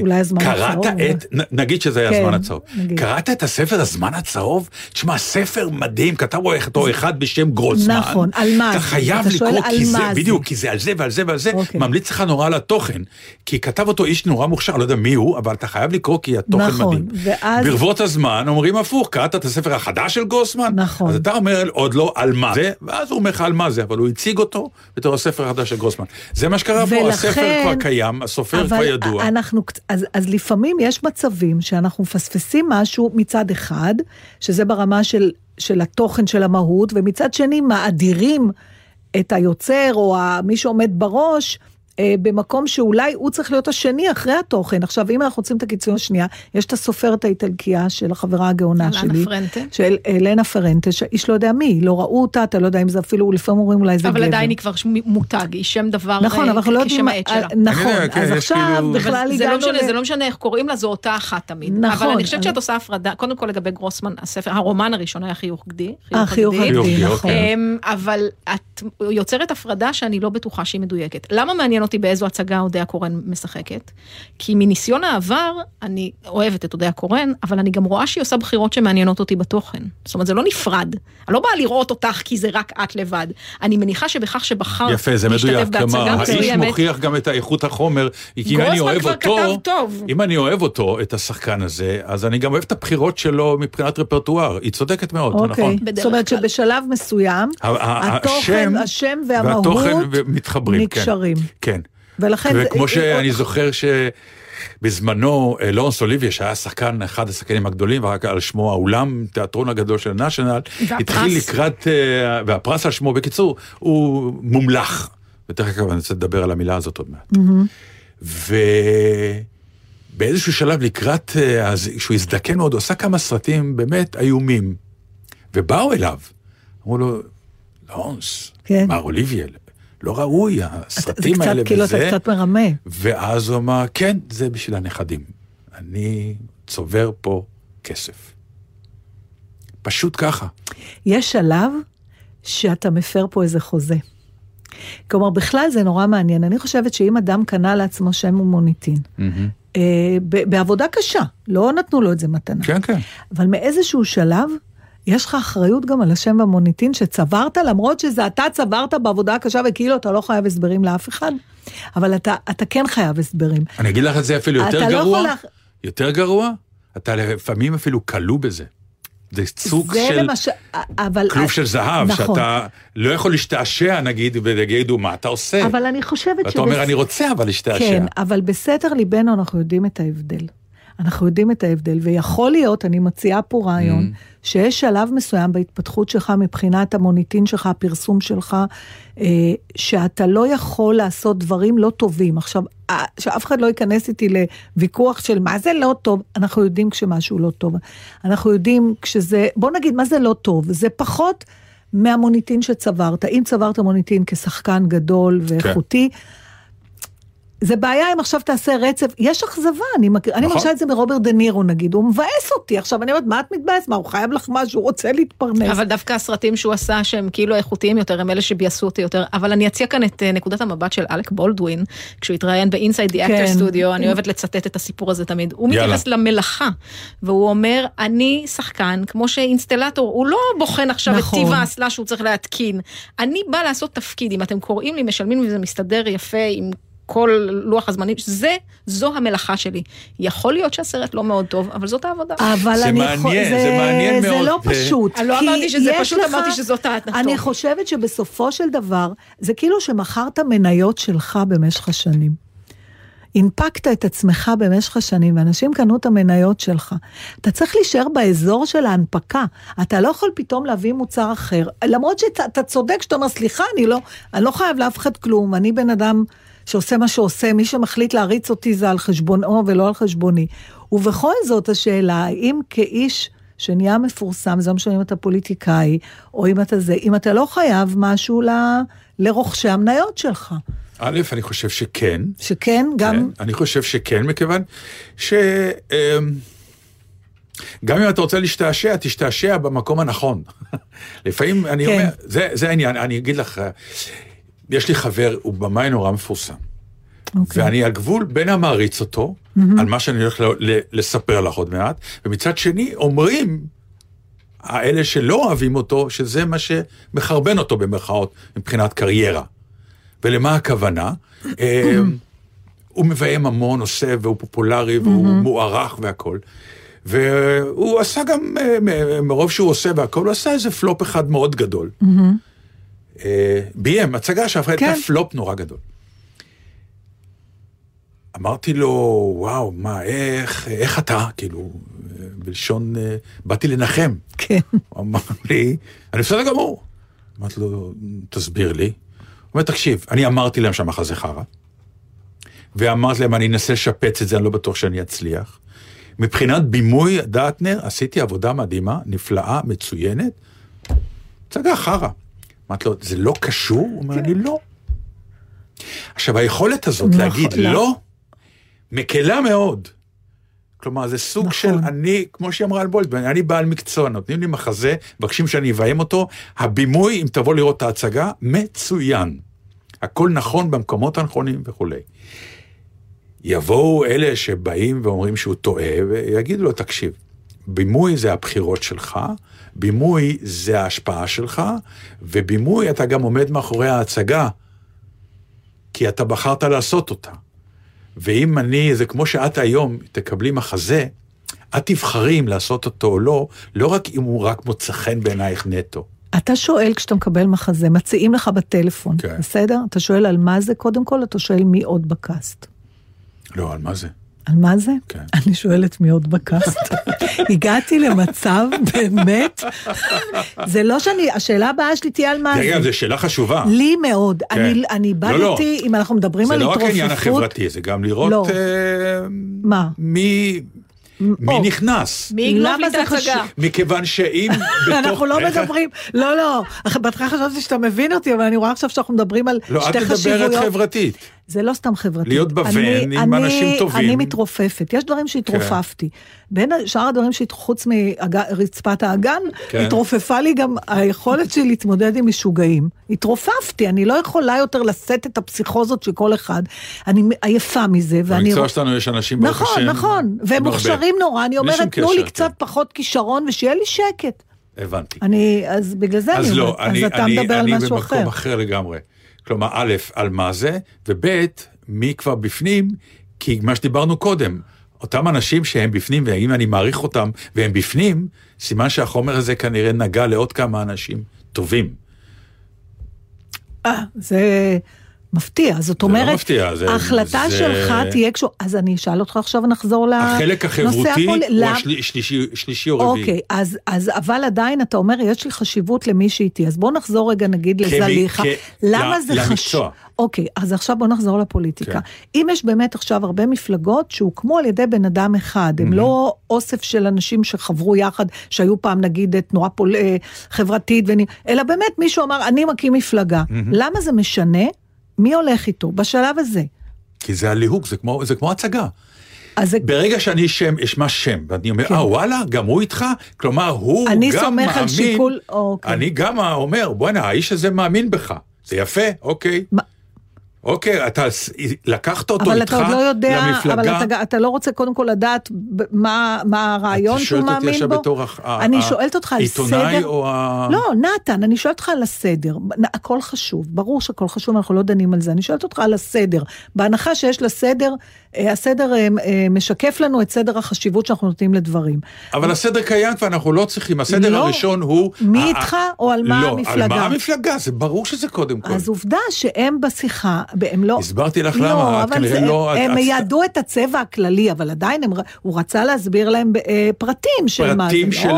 אולי הזמן קראת הצהוב, את, נ- נגיד שזה היה כן, הזמן הצהוב. נגיד. קראת את הספר הזמן הצהוב? תשמע, ספר מדהים, כתב אותו אחד בשם גרוסמן. נכון, על מה אתה? חייב לקרוא, כי זה. בדיוק, כי זה על זה ועל זה ועל זה, אוקיי. ממליץ לך נורא על התוכן. כי כתב אותו איש נורא מוכשר, לא יודע מי הוא, אבל אתה חייב לקרוא כי התוכן נכון, מדהים. ואז- ברבות הזמן אומרים הפוך, קראת את הספר החדש של גרוסמן? נכון. אז אתה אומר עוד לא על מה זה, ואז הוא אומר לך על מה זה, אבל הוא הציג אותו בתור הספר החדש של גרוסמן. זה מה שקרה פה, ולכן- הספר כבר קיים, הסופר כבר ידוע. אנחנו, קצ- אז, אז לפעמים יש מצבים שאנחנו מפספסים משהו מצד אחד, שזה ברמה של, של התוכן של המהות, ומצד שני מאדירים את היוצר או מי שעומד בראש. אה, במקום שאולי הוא צריך להיות השני אחרי התוכן. עכשיו, אם אנחנו רוצים את הקיצור השנייה, יש את הסופרת האיטלקייה של החברה הגאונה אלנה שלי. פרנטה. של אלנה פרנטה, שאיש לא יודע מי, לא ראו אותה, אתה לא יודע אם זה אפילו, לפעמים אומרים אולי זה גבר. אבל עדיין היא כבר מותג, היא שם דבר נכון, אה, אבל אנחנו לא יודעים... שלה. נכון, כן, אז יש עכשיו כאילו- בכלל הגענו... לא משנה, ל- זה לא משנה איך קוראים לה, זו אותה אחת תמיד. נכון, אבל אני חושבת אני- שאת עושה הפרדה, קודם כל לגבי גרוסמן, הספר, הרומן הראשון היה חיוך גדי. אה, חיוך גדי, נכון. אוקיי. אמ, אבל את יוצרת הפרדה שאני לא בטוחה שהיא מדויקת. למה מעניין אותי באיזו הצגה אודיה קורן משחקת? כי מניסיון העבר, אני אוהבת את אודיה קורן, אבל אני גם רואה שהיא עושה בחירות שמעניינות אותי בתוכן. זאת אומרת, זה לא נפרד. אני לא באה לראות אותך כי זה רק את לבד. אני מניחה שבכך שבחרת יפה, זה מדויק. כלומר, האיש מוכיח גם את איכות החומר, כי אם אני גרוסמן אוהב כבר אותו, כתב טוב. אם אני אוהב אותו, את השחקן הזה, אז אני גם אוהב את הבחירות שלו מבחינת רפרטואר. היא צודקת מאוד, אוקיי. נכון. זאת אומרת. שבשלב מסוים, התוכן, השם השם והמהות והתוכן מתחברים, כן. נקשרים. כן. ולכן זה... וכמו שאני זוכר שבזמנו אה, לורנס אוליביה, שהיה שחקן, אחד השחקנים הגדולים, ורק על שמו האולם, תיאטרון הגדול של הנשיונל, והפרס. התחיל לקראת, אה, והפרס על שמו, בקיצור, הוא מומלח. ותכף אני רוצה לדבר על המילה הזאת עוד מעט. ובאיזשהו שלב לקראת, אה, אז כשהוא הזדקן מאוד, הוא עשה כמה סרטים באמת איומים. ובאו אליו, אמרו לו, לורנס, כן. מר אוליביה, לא ראוי, זה הסרטים קצת, האלה כאילו, וזה. אתה קצת מרמה. ואז הוא אמר, כן, זה בשביל הנכדים. אני צובר פה כסף. פשוט ככה. יש שלב שאתה מפר פה איזה חוזה. כלומר, בכלל זה נורא מעניין. אני חושבת שאם אדם קנה לעצמו שם ומוניטין, אה, ב- בעבודה קשה, לא נתנו לו את זה מתנה. כן, כן. אבל מאיזשהו שלב, יש לך אחריות גם על השם והמוניטין שצברת, למרות שזה אתה צברת בעבודה הקשה וכאילו אתה לא חייב הסברים לאף אחד, אבל אתה, אתה כן חייב הסברים. אני אגיד לך את זה אפילו יותר לא גרוע. יכול לך- יותר גרוע, אתה לפעמים אפילו כלוא בזה. זה סוג זה של למשל, אבל... כלוב של זהב, נכון. שאתה לא יכול להשתעשע נגיד, ויגידו מה אתה עושה. אבל אני חושבת ואתה אומר, אני רוצה אבל להשתעשע. כן, אבל בסתר ליבנו אנחנו יודעים את ההבדל. אנחנו יודעים את ההבדל, ויכול להיות, אני מציעה פה רעיון, Mm. שיש שלב מסוים בהתפתחות שלך מבחינת המוניטין שלך, הפרסום שלך, אה, שאתה לא יכול לעשות דברים לא טובים. עכשיו, אה, שאף אחד לא ייכנס איתי לוויכוח של מה זה לא טוב, אנחנו יודעים כשמשהו לא טוב. אנחנו יודעים כשזה, בוא נגיד, מה זה לא טוב? זה פחות מהמוניטין שצברת. אם צברת מוניטין כשחקן גדול ואיכותי, זה בעיה אם עכשיו תעשה רצף, יש אכזבה, אני. אני נכון. מרשה את זה מרוברט דה נירו נגיד, הוא מבאס אותי, עכשיו אני אומרת, מה את מתבאס? מה, הוא חייב לך משהו, הוא רוצה להתפרנס. אבל דווקא הסרטים שהוא עשה שהם כאילו איכותיים יותר, הם אלה שביאסו אותי יותר. אבל אני אציע כאן את אה, נקודת המבט של אלק בולדווין, כשהוא התראיין ב-Inside the כן. Actor Studio, אני אוהבת לצטט את הסיפור הזה תמיד. הוא יאללה. מתייחס למלאכה, והוא אומר, אני שחקן, כמו שאינסטלטור, הוא לא בוחן עכשיו את נכון. טיב האסלה שהוא צריך להתקין. אני בא לעשות תפקיד, אם אתם קוראים לי, משלמים וזה מסתדר יפה עם... כל לוח הזמנים, זה, זו המלאכה שלי. יכול להיות שהסרט לא מאוד טוב, אבל זאת העבודה. אבל זה אני מעניין, חו- זה מעניין זה מאוד. לא זה- פשוט. אני לא אמרתי שזה, פשוט לך- אמרתי שזאת הטוב. אני חושבת שבסופו של דבר, זה כאילו שמכרת מניות שלך במשך השנים. הנפקת את עצמך במשך השנים, ואנשים קנו את המניות שלך. אתה צריך להישאר באזור של ההנפקה. אתה לא יכול פתאום להביא מוצר אחר. למרות שאתה צודק שאתה אומר, סליחה, אני לא, אני לא חייב לאף אחד כלום, אני בן אדם שעושה מה שעושה, מי שמחליט להריץ אותי זה על חשבונו ולא על חשבוני. ובכל זאת השאלה, האם כאיש שנהיה מפורסם, זה לא משנה אם אתה פוליטיקאי, או אם אתה זה, אם אתה לא חייב משהו ל, לרוכשי המניות שלך. א', אני חושב שכן. שכן, גם... כן, אני חושב שכן, מכיוון ש... אמ, גם אם אתה רוצה להשתעשע, תשתעשע במקום הנכון. לפעמים, אני כן. אומר, זה, זה העניין, אני אגיד לך, יש לי חבר, הוא במאי נורא מפורסם. אוקיי. ואני על גבול בין המעריץ אותו, על מה שאני הולך ל- ל- לספר לך עוד מעט, ומצד שני אומרים, האלה שלא אוהבים אותו, שזה מה שמחרבן אותו במרכאות, מבחינת קריירה. ולמה הכוונה? אה, הוא מביים המון, עושה, והוא פופולרי, והוא מוערך והכול. והוא עשה גם, אה, מרוב שהוא עושה והכול, הוא עשה איזה פלופ אחד מאוד גדול. אה, ביים, הצגה שהפכה כן. הייתה פלופ נורא גדול. אמרתי לו, וואו, מה, איך, איך אתה? כאילו, אה, בלשון, אה, באתי לנחם. כן. הוא אמר לי, אני בסדר גמור. אמרתי לו, תסביר לי. הוא אומר, תקשיב, אני אמרתי להם שהמחזה חרא, ואמרתי להם, אני אנסה לשפץ את זה, אני לא בטוח שאני אצליח. מבחינת בימוי דאטנר, עשיתי עבודה מדהימה, נפלאה, מצוינת. הצגה חרא. אמרתי לו, זה לא קשור? הוא אומר, אני לא. עכשיו, היכולת הזאת נכון, להגיד לא. לא, מקלה מאוד. כלומר, זה סוג נכון. של אני, כמו שהיא אמרה על בולדמן, אני בעל מקצוע, נותנים לי מחזה, מבקשים שאני אביים אותו, הבימוי, אם תבוא לראות את ההצגה, מצוין. הכל נכון במקומות הנכונים וכולי. יבואו אלה שבאים ואומרים שהוא טועה, ויגידו לו, תקשיב, בימוי זה הבחירות שלך, בימוי זה ההשפעה שלך, ובימוי אתה גם עומד מאחורי ההצגה, כי אתה בחרת לעשות אותה. ואם אני, זה כמו שאת היום תקבלי מחזה, את תבחרי אם לעשות אותו או לא, לא רק אם הוא רק מוצא חן בעינייך נטו. אתה שואל כשאתה מקבל מחזה, מציעים לך בטלפון, כן. בסדר? אתה שואל על מה זה קודם כל, אתה שואל מי עוד בקאסט. לא, על מה זה? על מה זה? כן. אני שואלת מי עוד בקאסט. הגעתי למצב, באמת, זה לא שאני, השאלה הבאה שלי תהיה על מה רגע, זה. זו שאלה חשובה. לי מאוד. כן. אני, אני לא, לא. איבדתי, אם אנחנו מדברים זה על לא רק התרופפות... העניין החברתי, זה גם לראות לא. אה, מה? מי, מי או. נכנס. מי יגנוב למה לי את זה ההצגה? מכיוון שאם בתוך... אנחנו לא מדברים, לא, לא, בהתחלה חשבתי שאתה מבין אותי, אבל אני רואה עכשיו שאנחנו מדברים על לא, את שתי מדברת חשיבויות. חברתית. זה לא סתם חברתי. להיות בוון אני- עם אני- אנשים טובים. אני מתרופפת. יש דברים שהתרופפתי. בין שאר הדברים, שהת- חוץ מרצפת האגן, כן. התרופפה לי גם היכולת שלי להתמודד עם משוגעים. התרופפתי, אני לא יכולה יותר לשאת את הפסיכוזות של כל אחד. אני עייפה מזה, ואני... במקצוע שלנו יש אנשים, ברוך נכון, השם, נכון, והם הרבה. מוכשרים נורא, אני אומרת, תנו לי קשר, קצת כן. פחות כישרון ושיהיה לי שקט. הבנתי. אני, אז בגלל זה אני אז אומרת, לא, אני, אז אתה אני, מדבר על אני משהו במקום אחר. אחר לגמרי. כלומר, א', על מה זה, וב', מי כבר בפנים, כי מה שדיברנו קודם, אותם אנשים שהם בפנים, ואם אני מעריך אותם והם בפנים, סימן שהחומר הזה כנראה נגע לעוד כמה אנשים טובים. אה, זה מפתיע, זאת לא אומרת, מפתיע, זה- ההחלטה זה- שלך תהיה קשור, אז אני אשאל אותך עכשיו, נחזור לנושא החלק החברותי הפולי- הוא השלישי שלישי או רביעי. אוקיי, אז, אז אבל עדיין אתה אומר, יש לי חשיבות למי שהייתי, אז בוא נחזור רגע נגיד לזליכה. כ- למה ל- זה. חשוב? אוקיי, אז עכשיו בוא נחזור לפוליטיקה. כן. אם יש באמת עכשיו הרבה מפלגות שהוקמו על ידי בן אדם אחד, הם לא אוסף של אנשים שחברו יחד, שהיו פעם נגיד תנועה פול... אה, חברתית, ונ... אלא באמת מישהו אמר, אני מקים מפלגה. למה זה משנה? מי הולך איתו בשלב הזה? כי זה הליהוק, זה כמו, זה כמו הצגה. אז זה... ברגע שאני שם, אשמע שם, ואני אומר, כן. אה, וואלה, גם הוא איתך? כלומר, הוא גם אני מאמין. סומך על שיקול- אוקיי. אני גם אומר, בוא'נה, האיש הזה מאמין בך. זה יפה, אוקיי. מה- אוקיי, אתה לקחת אותו אבל איתך אתה עוד לא יודע, למפלגה. אבל אתה, אתה לא רוצה קודם כל לדעת מה, מה הרעיון את שהוא שואלת אותי מאמין עכשיו בו? בתור אני שואלת אותך על עיתונאי סדר. או ה... לא, נתן, אני שואלת אותך על הסדר. הכל חשוב, ברור שהכל חשוב, אנחנו לא דנים על זה. אני שואלת אותך על הסדר. בהנחה שיש לסדר, אה, הסדר אה, אה, משקף לנו את סדר החשיבות שאנחנו נותנים לדברים. אבל הסדר קיים ואנחנו לא צריכים, הסדר לא. הראשון הוא... מי איתך או על מה לא, המפלגה? על מה המפלגה, זה ברור שזה קודם כל. אז עובדה שהם בשיחה, הם לא... הסברתי לך לא, למה, את אבל כנראה זה, לא- הם את- ידעו את הצבע הכללי, אבל עדיין הם, הוא רצה להסביר להם אה, פרטים של מה זה. פרטים של.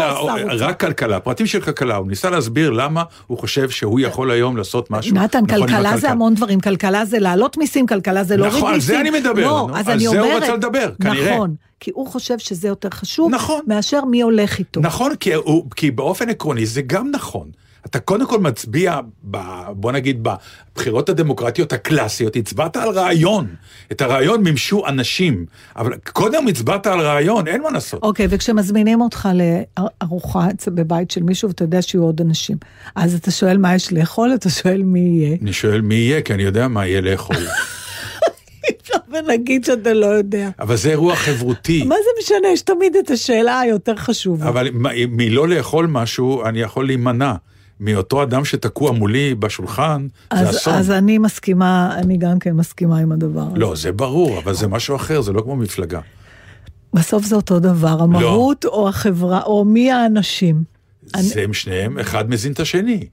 רק כלכלה, פרטים של כלכלה, הוא ניסה להסביר למה הוא חושב שהוא יכול היום לעשות משהו נתן, נכון כלכלה זה. המון דברים, כלכלה זה להעלות מיסים, כלכלה זה להוריד מיסים. נכון, על זה אני מדבר, לא, אז על אני זה הוא אומרת, רצה לדבר, כנראה. נכון, כי הוא חושב שזה יותר חשוב, נכון. מאשר מי הולך איתו. נכון, כי, הוא, כי באופן עקרוני זה גם נכון. אתה קודם כל מצביע, ב, בוא נגיד, בבחירות הדמוקרטיות הקלאסיות, הצבעת על רעיון. את הרעיון מימשו אנשים, אבל קודם הצבעת על רעיון, אין מה לעשות. אוקיי, וכשמזמינים אותך לארוחה בבית של מישהו, ואתה יודע שיהיו עוד אנשים, אז אתה שואל מה יש לאכול, אתה שואל מי יהיה. אני שואל מי יהיה, כי אני יודע מה יהיה לאכול. ונגיד שאתה לא יודע. אבל זה אירוע חברותי. מה זה משנה? יש תמיד את השאלה היותר חשובה. אבל מלא לאכול משהו, אני יכול להימנע. מאותו אדם שתקוע מולי בשולחן, זה אז, אסון. אז אני מסכימה, אני גם כן מסכימה עם הדבר הזה. לא, זה ברור, אבל זה משהו אחר, זה לא כמו מפלגה. בסוף זה אותו דבר, המהות או החברה, או מי האנשים. אני- זה הם שניהם, אחד מזין את השני.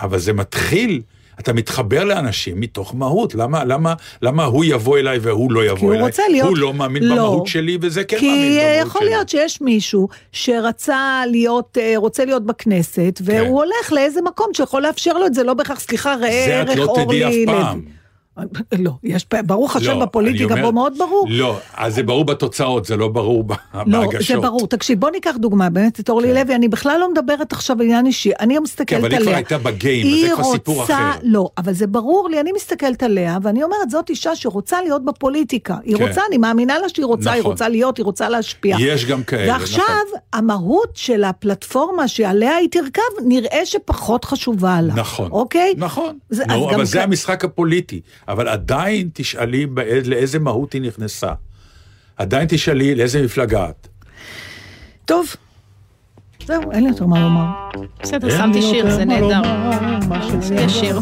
אבל זה מתחיל, אתה מתחבר לאנשים מתוך מהות. למה, למה, למה הוא יבוא אליי והוא לא יבוא הוא אליי? רוצה להיות- הוא לא מאמין לא. במהות שלי, וזה כן מאמין כי במהות יכול שלי. להיות שיש מישהו שרצה להיות, אה, רוצה להיות בכנסת, כן. והוא הולך לאיזה מקום שיכול לאפשר לו את זה, לא בהכרח, סליחה, ראה זה את ערך לא אורלי תדעי אף לוי. פעם. לא, יש, ברוך השם לא, בפוליטיקה אומר- פה מאוד ברור. לא, אז זה ברור בתוצאות, זה לא ברור לא, בהגשות. זה ברור. תקשיב, בוא ניקח דוגמה, באמת, את אורלי לוי, אני בכלל לא מדברת עכשיו עניין אישי, אני מסתכלת כן, עליה. אבל היא כבר הייתה בגיים, אז היא זה כבר סיפור אחר. לא, אבל זה ברור לי, אני מסתכלת עליה, ואני אומרת, זאת אישה שרוצה להיות בפוליטיקה. היא כן. רוצה, אני מאמינה לה שהיא רוצה, היא נכון. רוצה להיות, היא רוצה להשפיע. יש גם כאלה, ועכשיו, נכון. המהות של הפלטפורמה שעליה היא תרכב, נראה שפחות חשובה לה. נכון. אוקיי? נכון. זה- נו, אבל זה המשחק הפוליטי. אבל עדיין תשאלי באיז- לאיזה מהות היא נכנסה. עדיין תשאלי לאיזה מפלגה את. טוב. זהו, אין לי יותר מה לומר. בסדר, שמתי שיר, זה נהדר. יש שיר.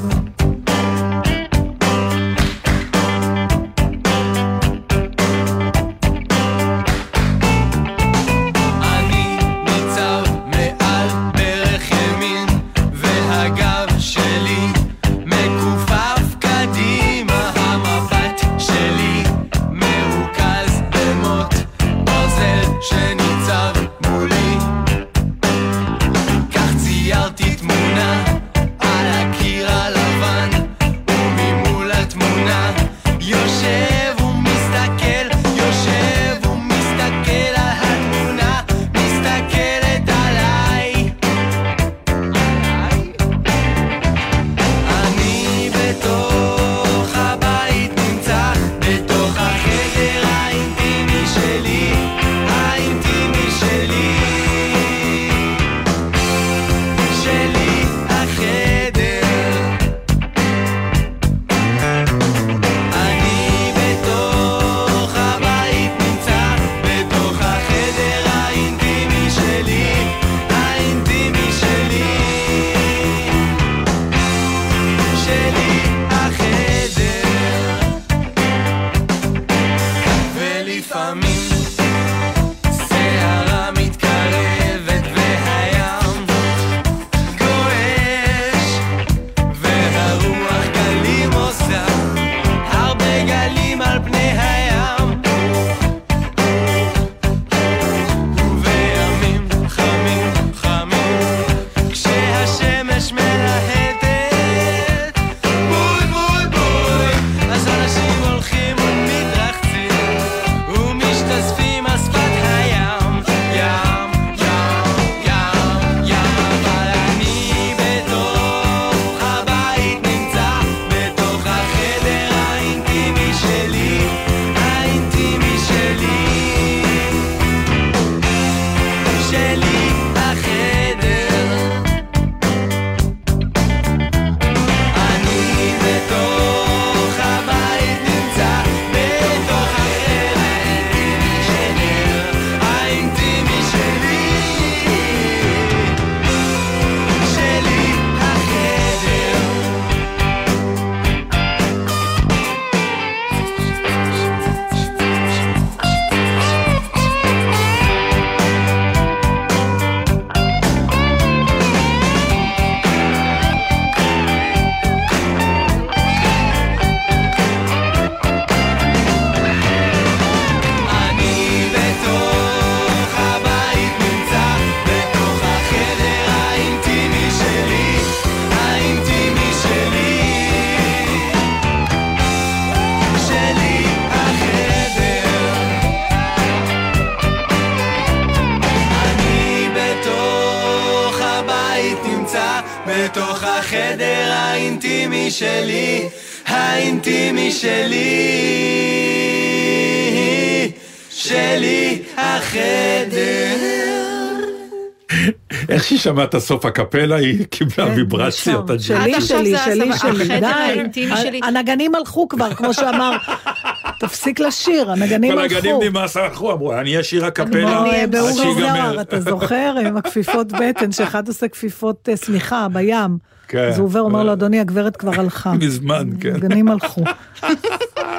שמעה את הסוף הקפלה, היא קיבלה ויברציות. כן, ישר. אג'י. שלי, שלי, שלי, שלי, די. הנגנים הלכו כבר, כמו שאמר. תפסיק לשיר, הנגנים הלכו. הגנים נמאס הלכו, אמרו, אני אשיר הקפלה כמו אה, עד באורי שיגמר. זוהר, אתה זוכר? עם הכפיפות בטן, שאחד עושה כפיפות אה, שמיכה בים. כן. אז הוא עובר, אומר לו, אדוני, הגברת כבר הלכה. מזמן, כן. הנגנים הלכו.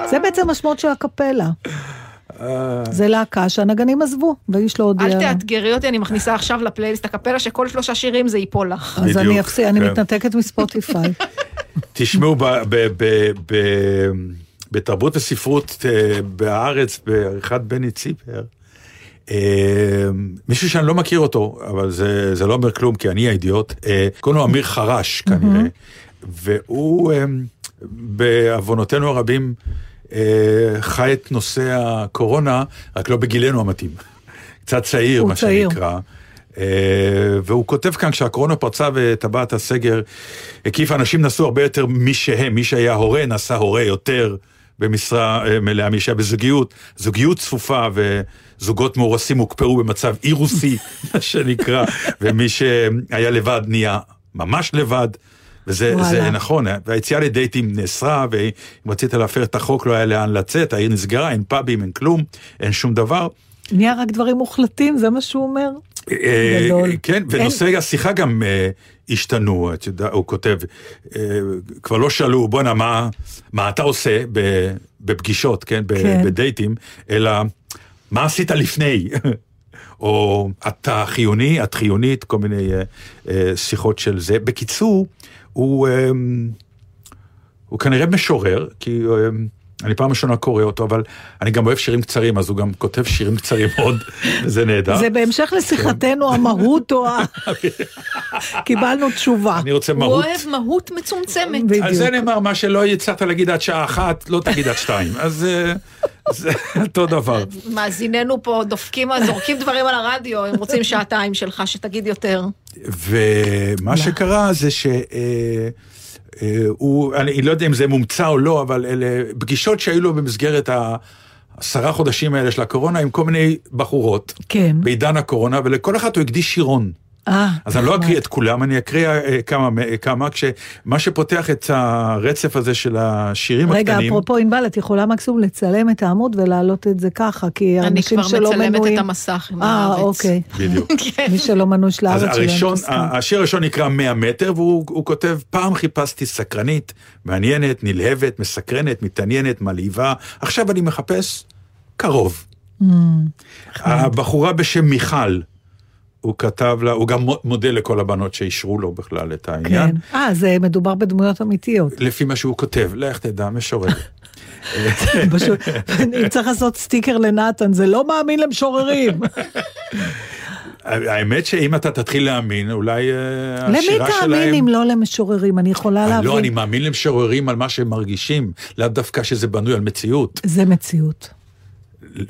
זה בעצם המשמעות של הקפלה. זה להקה שהנגנים עזבו, ואיש לא הודיע. אל. תאתגרי אותי, אני מכניסה עכשיו לפלייליסט הקפלה שכל שלושה שירים זה ייפול לך. אז אני אפסיק, אני כן. מתנתקת מספוטיפיי. תשמעו, ב- ב- ב- ב- בתרבות הספרות אה, בארץ, בעריכת בני ציפר, אה, מישהו שאני לא מכיר אותו, אבל זה, זה לא אומר כלום, כי אני האידיוט, אה, קוראים לו אמיר חרש כנראה, והוא בעוונותינו הרבים חי את נושא הקורונה, רק לא בגילנו המתאים. קצת צעיר, מה צעיר. שנקרא. אה, והוא כותב כאן, כשהקורונה פרצה וטבעת הסגר, הקיף אנשים נסעו הרבה יותר מי שהם, מי שהיה הורה נסע הורה יותר במשרה אה, מלאה, מי שהיה בזוגיות, זוגיות צפופה וזוגות מאורסים הוקפאו במצב אירוסי, מה שנקרא, ומי שהיה לבד נהיה ממש לבד. וזה. זה נכון, והיציאה לדייטים נאסרה, ואם רצית להפר את החוק לא היה לאן לצאת, העיר נסגרה, אין פאבים, אין כלום, אין שום דבר. נהיה רק דברים מוחלטים, זה מה שהוא אומר? אה. כן, ונושאי השיחה גם אה, השתנו, את הוא כותב, אה, כבר לא שאלו, בואנה, מה, אתה עושה בפגישות, כן, כן. בדייטים, אלא מה עשית לפני? או אתה חיוני, את חיונית, כל מיני שיחות של זה. בקיצור, הוא, אה, הוא כנראה משורר, כי אה, אני פעם ראשונה קורא אותו, אבל אני גם אוהב שירים קצרים, אז הוא גם כותב שירים קצרים מאוד, וזה נהדר. זה בהמשך לשיחתנו, המהות או ה... קיבלנו תשובה. אני רוצה הוא מהות. אוהב מהות מצומצמת. בדיוק. על זה נאמר, מה שלא הצלחת להגיד עד שעה אחת, לא תגיד עד שתיים. אז אה, זה אותו דבר. מאזיננו פה דופקים, זורקים דברים על הרדיו, הם רוצים שעתיים שלך, שתגיד יותר. ומה שקרה זה ש... אה, הוא, אני לא יודע אם זה מומצא או לא, אבל אלה פגישות שהיו לו במסגרת העשרה חודשים האלה של הקורונה עם כל מיני בחורות. כן. בעידן הקורונה, ולכל אחת הוא הקדיש שירון. אה, אז אני לא. אקריא את כולם, אני אקריא אה, כמה, אה, כמה, כשמה שפותח את הרצף הזה של השירים רגע, הקטנים. אפרופו ענבל, את יכולה מקסימום לצלם את העמוד ולהעלות את זה ככה, כי אני אנשים כבר שלא מנויים... מצלמת את המסך עם אה, הארץ. אוקיי. בדיוק. כן. מי שלא מנוי של אז הארץ שלהם. הראשון. השיר הראשון נקרא 100 מטר, והוא הוא כותב, פעם חיפשתי סקרנית, מעניינת, נלהבת, מסקרנת, מתעניינת, מלהיבה, עכשיו אני מחפש קרוב. Mm, הבחורה בשם מיכל, הוא כתב לה, הוא גם מו- מודה לכל הבנות שאישרו לו בכלל את העניין. כן. אה, זה מדובר בדמויות אמיתיות. לפי מה שהוא כותב, לך תדע, משורר. פשוט, אם צריך לעשות סטיקר לנתן, זה לא מאמין למשוררים. האמת שאם אתה תתחיל להאמין, אולי אה, למי השירה שלהם... תאמין אם לא למשוררים? אני יכולה אה, לא, אני להבין. מאמין למשוררים על מה שהם מרגישים, לאו דווקא שזה בנוי על מציאות. זה מציאות.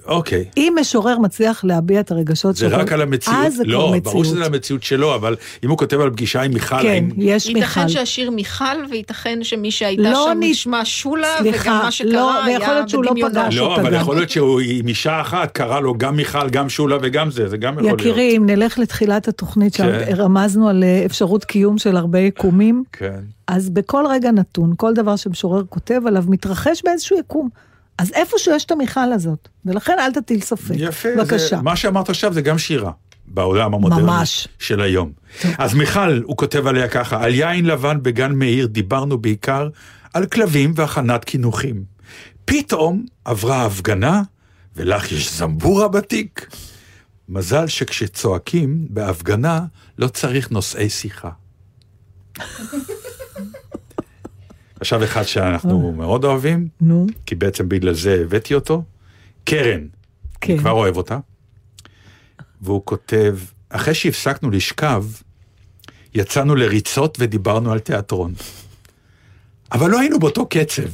אוקיי. אם משורר מצליח להביע את הרגשות זה שלו, רק על המציאות. אז זה כבר לא, מציאות. ברור שזה על המציאות שלו, אבל אם הוא כותב על פגישה עם מיכל, כן, האם... יש מיכל. ייתכן שהשיר מיכל, וייתכן שמי שהייתה לא שם נ- נשמע שולה, סליחה, וגם מה לא, שקרה ויכול היה להיות שהוא לא. פגש לא, אותה אבל גם. יכול להיות שהוא עם אישה אחת, קרא לו גם מיכל, גם שולה וגם זה, זה גם יכול להיות. יקירי, אם נלך לתחילת התוכנית, כן. שרמזנו על אה, אפשרות קיום של הרבה יקומים, כן. אז בכל רגע נתון, כל דבר שמשורר כותב עליו מתרחש באיזשהו יקום. אז איפשהו יש את המיכל הזאת, ולכן אל תטיל ספק. יפה. בבקשה. זה, מה שאמרת עכשיו זה גם שירה. בעולם המודרני ממש. של היום. אז מיכל, הוא כותב עליה ככה, על יין לבן בגן מאיר דיברנו בעיקר על כלבים והכנת קינוחים. פתאום עברה הפגנה, ולך יש זמבורה בתיק. מזל שכשצועקים בהפגנה לא צריך נושאי שיחה. עכשיו אחד שאנחנו מאוד אוהבים, נו, כי בעצם בגלל זה הבאתי אותו, קרן. כן. אני כבר אוהב אותה. והוא כותב, אחרי שהפסקנו לשכב, יצאנו לריצות ודיברנו על תיאטרון. אבל לא היינו באותו קצב.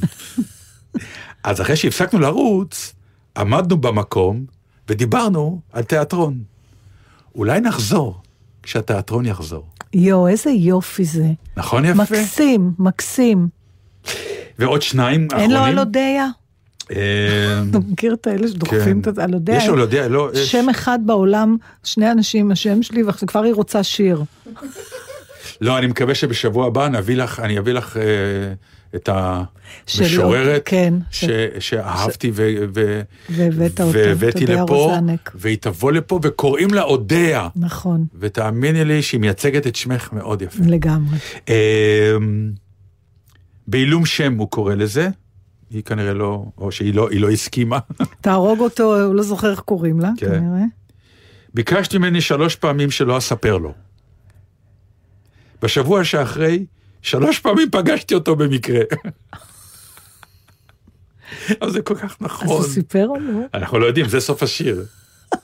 אז אחרי שהפסקנו לרוץ, עמדנו במקום ודיברנו על תיאטרון. אולי נחזור כשהתיאטרון יחזור. יואו, איזה יופי זה. נכון יפה? מקסים, מקסים. ועוד שניים אין אחרונים. לו הלודיה? אה, אתה מכיר את האלה שדוחפים כן. את הלודיה? יש לו יודע, לא, יש... שם אחד בעולם, שני אנשים, השם שלי, וכבר היא רוצה שיר. לא, אני מקווה שבשבוע הבא נביא לך, אני אביא לך אה, את המשוררת, כן. ש, שאהבתי ו, ו, והבאת אותה, והבאתי לפה, רוזנק. והיא תבוא לפה וקוראים לה אודיה, נכון, ותאמיני לי שהיא מייצגת את שמך מאוד יפה. לגמרי. בעילום שם הוא קורא לזה, היא כנראה לא, או שהיא לא, לא הסכימה. תהרוג אותו, הוא לא זוכר איך קוראים לה, כן. כנראה. ביקשתי ממני שלוש פעמים שלא אספר לו. בשבוע שאחרי, שלוש פעמים פגשתי אותו במקרה. אבל זה כל כך אז נכון. הוא סיפר או לא? אנחנו לא יודעים, זה סוף השיר.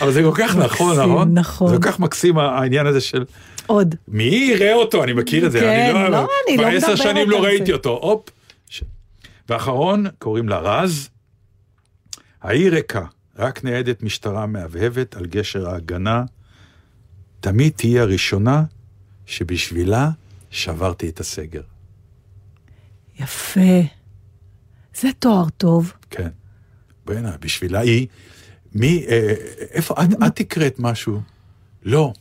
אבל זה כל כך נכון, נכון? נכון. זה כל כך מקסים העניין הזה של... עוד. מי יראה אותו? אני מכיר את זה. כן, אני לא, אבל אני כבר לא עשר מדברת שנים לא על ראיתי זה. אותו. הופ. ש... ואחרון, קוראים לה רז. העיר ריקה, רק ניידת משטרה מהבהבת על גשר ההגנה. תמיד תהיי הראשונה שבשבילה שברתי את הסגר. יפה. זה תואר טוב. כן. בוא'נה, בשבילה היא... מי... אה, איפה? את, את הקראת משהו? לא.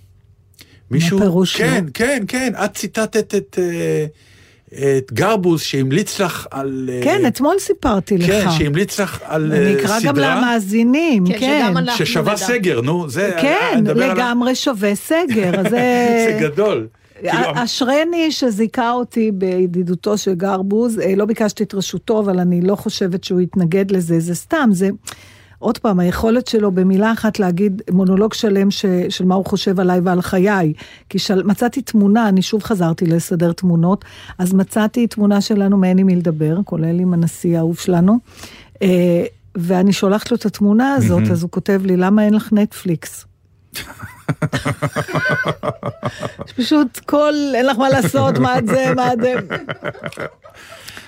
מישהו... פירוש לא? כן, כן, כן. את ציטטת את, אה, את גרבוז שהמליץ לך על... אה, כן, אתמול סיפרתי לך. כן, שהמליץ לך על אני אה, אקרא גם סדרה למאזינים, כן, כן. ששווה נדע. סגר, נו, זה... כן, מדבר על לגמרי שווה סגר. זה... זה גדול. כאילו, אשרני שזיכה אותי בידידותו של גרבוז, לא ביקשתי את רשותו, אבל אני לא חושבת שהוא יתנגד לזה, זה סתם, זה... עוד פעם, היכולת שלו במילה אחת להגיד מונולוג שלם ש, של מה הוא חושב עליי ועל חיי. כי של, מצאתי תמונה, אני שוב חזרתי לסדר תמונות, אז מצאתי תמונה שלנו מאין עם מי לדבר, כולל עם הנשיא האהוב שלנו, אה, ואני שולחת לו את התמונה הזאת, אז הוא כותב לי, למה אין לך נטפליקס? פשוט כל, אין לך מה לעשות, מה את זה, מה את זה.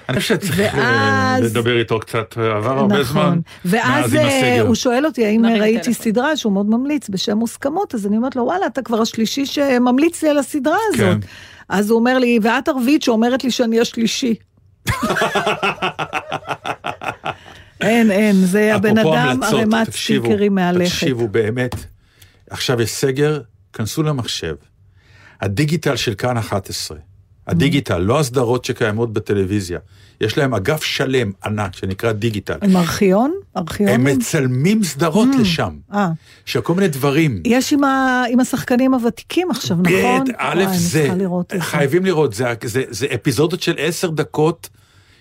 אני חושב שצריך אה, ואז- לדבר איתו קצת, עבר הרבה זמן ואז אה. הוא שואל אותי האם ראיתי טלפון. סדרה שהוא מאוד ממליץ בשם מוסכמות, אז אני אומרת לו, וואלה, אתה כבר השלישי שממליץ לי על הסדרה הזאת. כן. אז הוא אומר לי, ואת ערבית שאומרת לי שאני השלישי. אין, אין, זה הבן אדם ערימת סטיקרים מהלכת. תקשיבו, באמת, עכשיו יש סגר, כנסו למחשב. הדיגיטל של כאן 11, הדיגיטל, לא הסדרות שקיימות בטלוויזיה, יש להם אגף שלם ענק שנקרא דיגיטל. עם ארכיון? ארכיון? הם מצלמים סדרות לשם, אה. של כל מיני דברים. יש עם, ה... עם השחקנים הוותיקים עכשיו, נכון? בית, א', זה, לראות את זה. חייבים לראות, זה, זה, זה אפיזודות של עשר דקות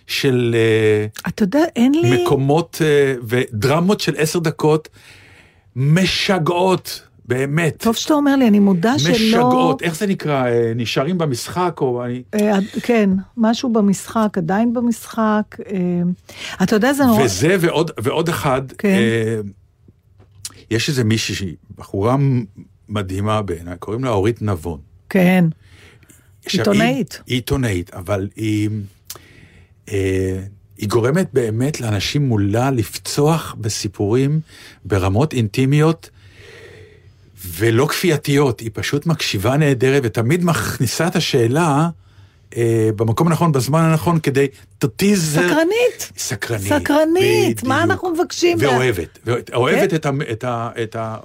של אה, אתה יודע, אין לי... מקומות אה, ודרמות של עשר דקות משגעות, באמת. טוב שאתה אומר לי, אני מודה שלא... משגעות, איך זה נקרא? אה, נשארים במשחק או אני... אה, כן, משהו במשחק, עדיין במשחק. אה, אתה יודע, זה נורא... וזה ועוד, ועוד אחד, כן. יש איזה מישהי, בחורה מדהימה בעיניי, קוראים לה אורית נבון. כן. עיתונאית. היא עיתונאית, אבל היא, אה, היא גורמת באמת לאנשים מולה לפצוח בסיפורים ברמות אינטימיות ולא כפייתיות, היא פשוט מקשיבה נהדרת ותמיד מכניסה את השאלה אה, במקום הנכון, בזמן הנכון, כדי tease... סקרנית. סקרנית. סקרנית, מה בדיוק. אנחנו מבקשים? מה- ואוהבת, ואוהבת- אוהבת את ה... את ה, את ה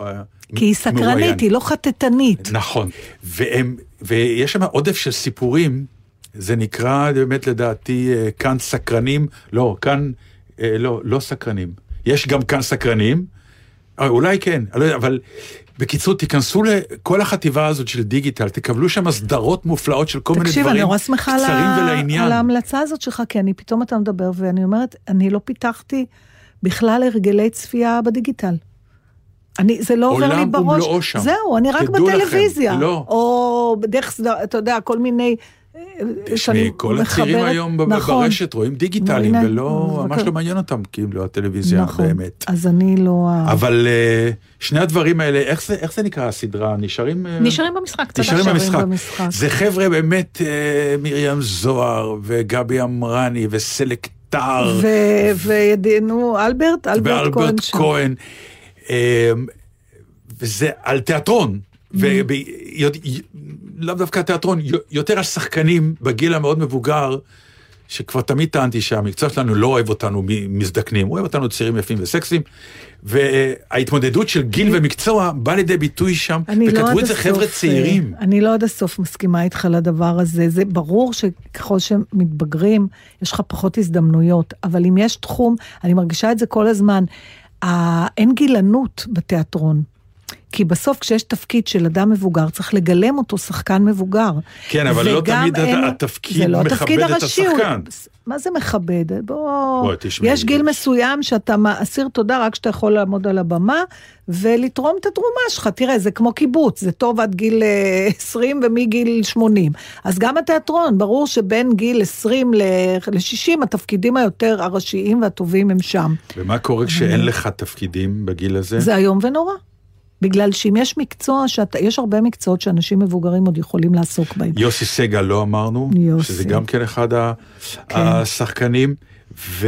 כי היא סקרנית, מרואיין. היא לא חטטנית. נכון, והם, ויש שם עודף של סיפורים, זה נקרא באמת לדעתי אה, כאן סקרנים, לא, כאן, אה, לא, לא סקרנים. יש גם כאן סקרנים, אה, אולי כן, לא אבל בקיצור, תיכנסו לכל החטיבה הזאת של דיגיטל, תקבלו שם סדרות מופלאות של כל מיני תקשיב, אני דברים נורא שמחה על קצרים ה- ולעניין. על ההמלצה הזאת שלך, כי אני פתאום אתה מדבר, ואני אומרת, אני לא פיתחתי בכלל הרגלי צפייה בדיגיטל. אני, זה לא עובר לי עולם בראש. ומלואו שם. זהו, אני רק תדעו לכם, בטלוויזיה. לא. או סדר- אתה יודע, כל מיני... אה, תשמעי, שאני כל הצעירים מחברת- היום ב- נכון. ברשת רואים דיגיטלים, הנה, ולא, ממש. לא מעניין אותם, כאילו, הטלוויזיה נכון. באמת. אז אני לא... אבל אה, שני הדברים האלה, איך זה, איך זה נקרא הסדרה? נשארים... אה, נשארים במשחק, יודע. נשארים נשארים במשחק. במשחק. זה חבר'ה באמת, אה, מרים זוהר, וגבי אמרני, וסלקטר, ו- וידינו, אלברט, אלברט כהן ואלברט. כהן. אה, וזה על תיאטרון. ולאו דווקא תיאטרון, י- יותר על שחקנים בגיל המאוד מבוגר, שכבר תמיד טענתי שהמקצוע שלנו לא אוהב אותנו מזדקנים, הוא אוהב אותנו צעירים יפים וסקסיים, וההתמודדות של גיל ומקצוע באה לידי ביטוי שם, לא וכתבו את זה חבר'ה הסוף, צעירים. אה, אני לא עד הסוף מסכימה איתך לדבר הזה. זה ברור שככל שמתבגרים, יש לך פחות הזדמנויות, אבל אם יש תחום, אני מרגישה את זה כל הזמן, אין גילנות בתיאטרון. כי בסוף כשיש תפקיד של אדם מבוגר, צריך לגלם אותו שחקן מבוגר. כן, אבל לא תמיד אין- התפקיד לא מכבד התפקיד את הראשי, הוא- השחקן. מה זה מכבד? בוא... תשמעי, יש גיל יש- מסוים שאתה אסיר תודה רק שאתה יכול לעמוד על הבמה ולתרום את התרומה שלך. תראה, זה כמו קיבוץ, זה טוב עד גיל אה, 20 ומגיל 80. אז גם התיאטרון, ברור שבין גיל 20 ל-60, התפקידים היותר הראשיים והטובים הם שם. ומה קורה כשאין לך תפקידים בגיל הזה? זה איום ונורא. בגלל שאם יש מקצוע, שאתה, יש הרבה מקצועות שאנשים מבוגרים עוד יכולים לעסוק בהם. יוסי סגל לא אמרנו, יוסי. שזה גם כן אחד כן. השחקנים, ו...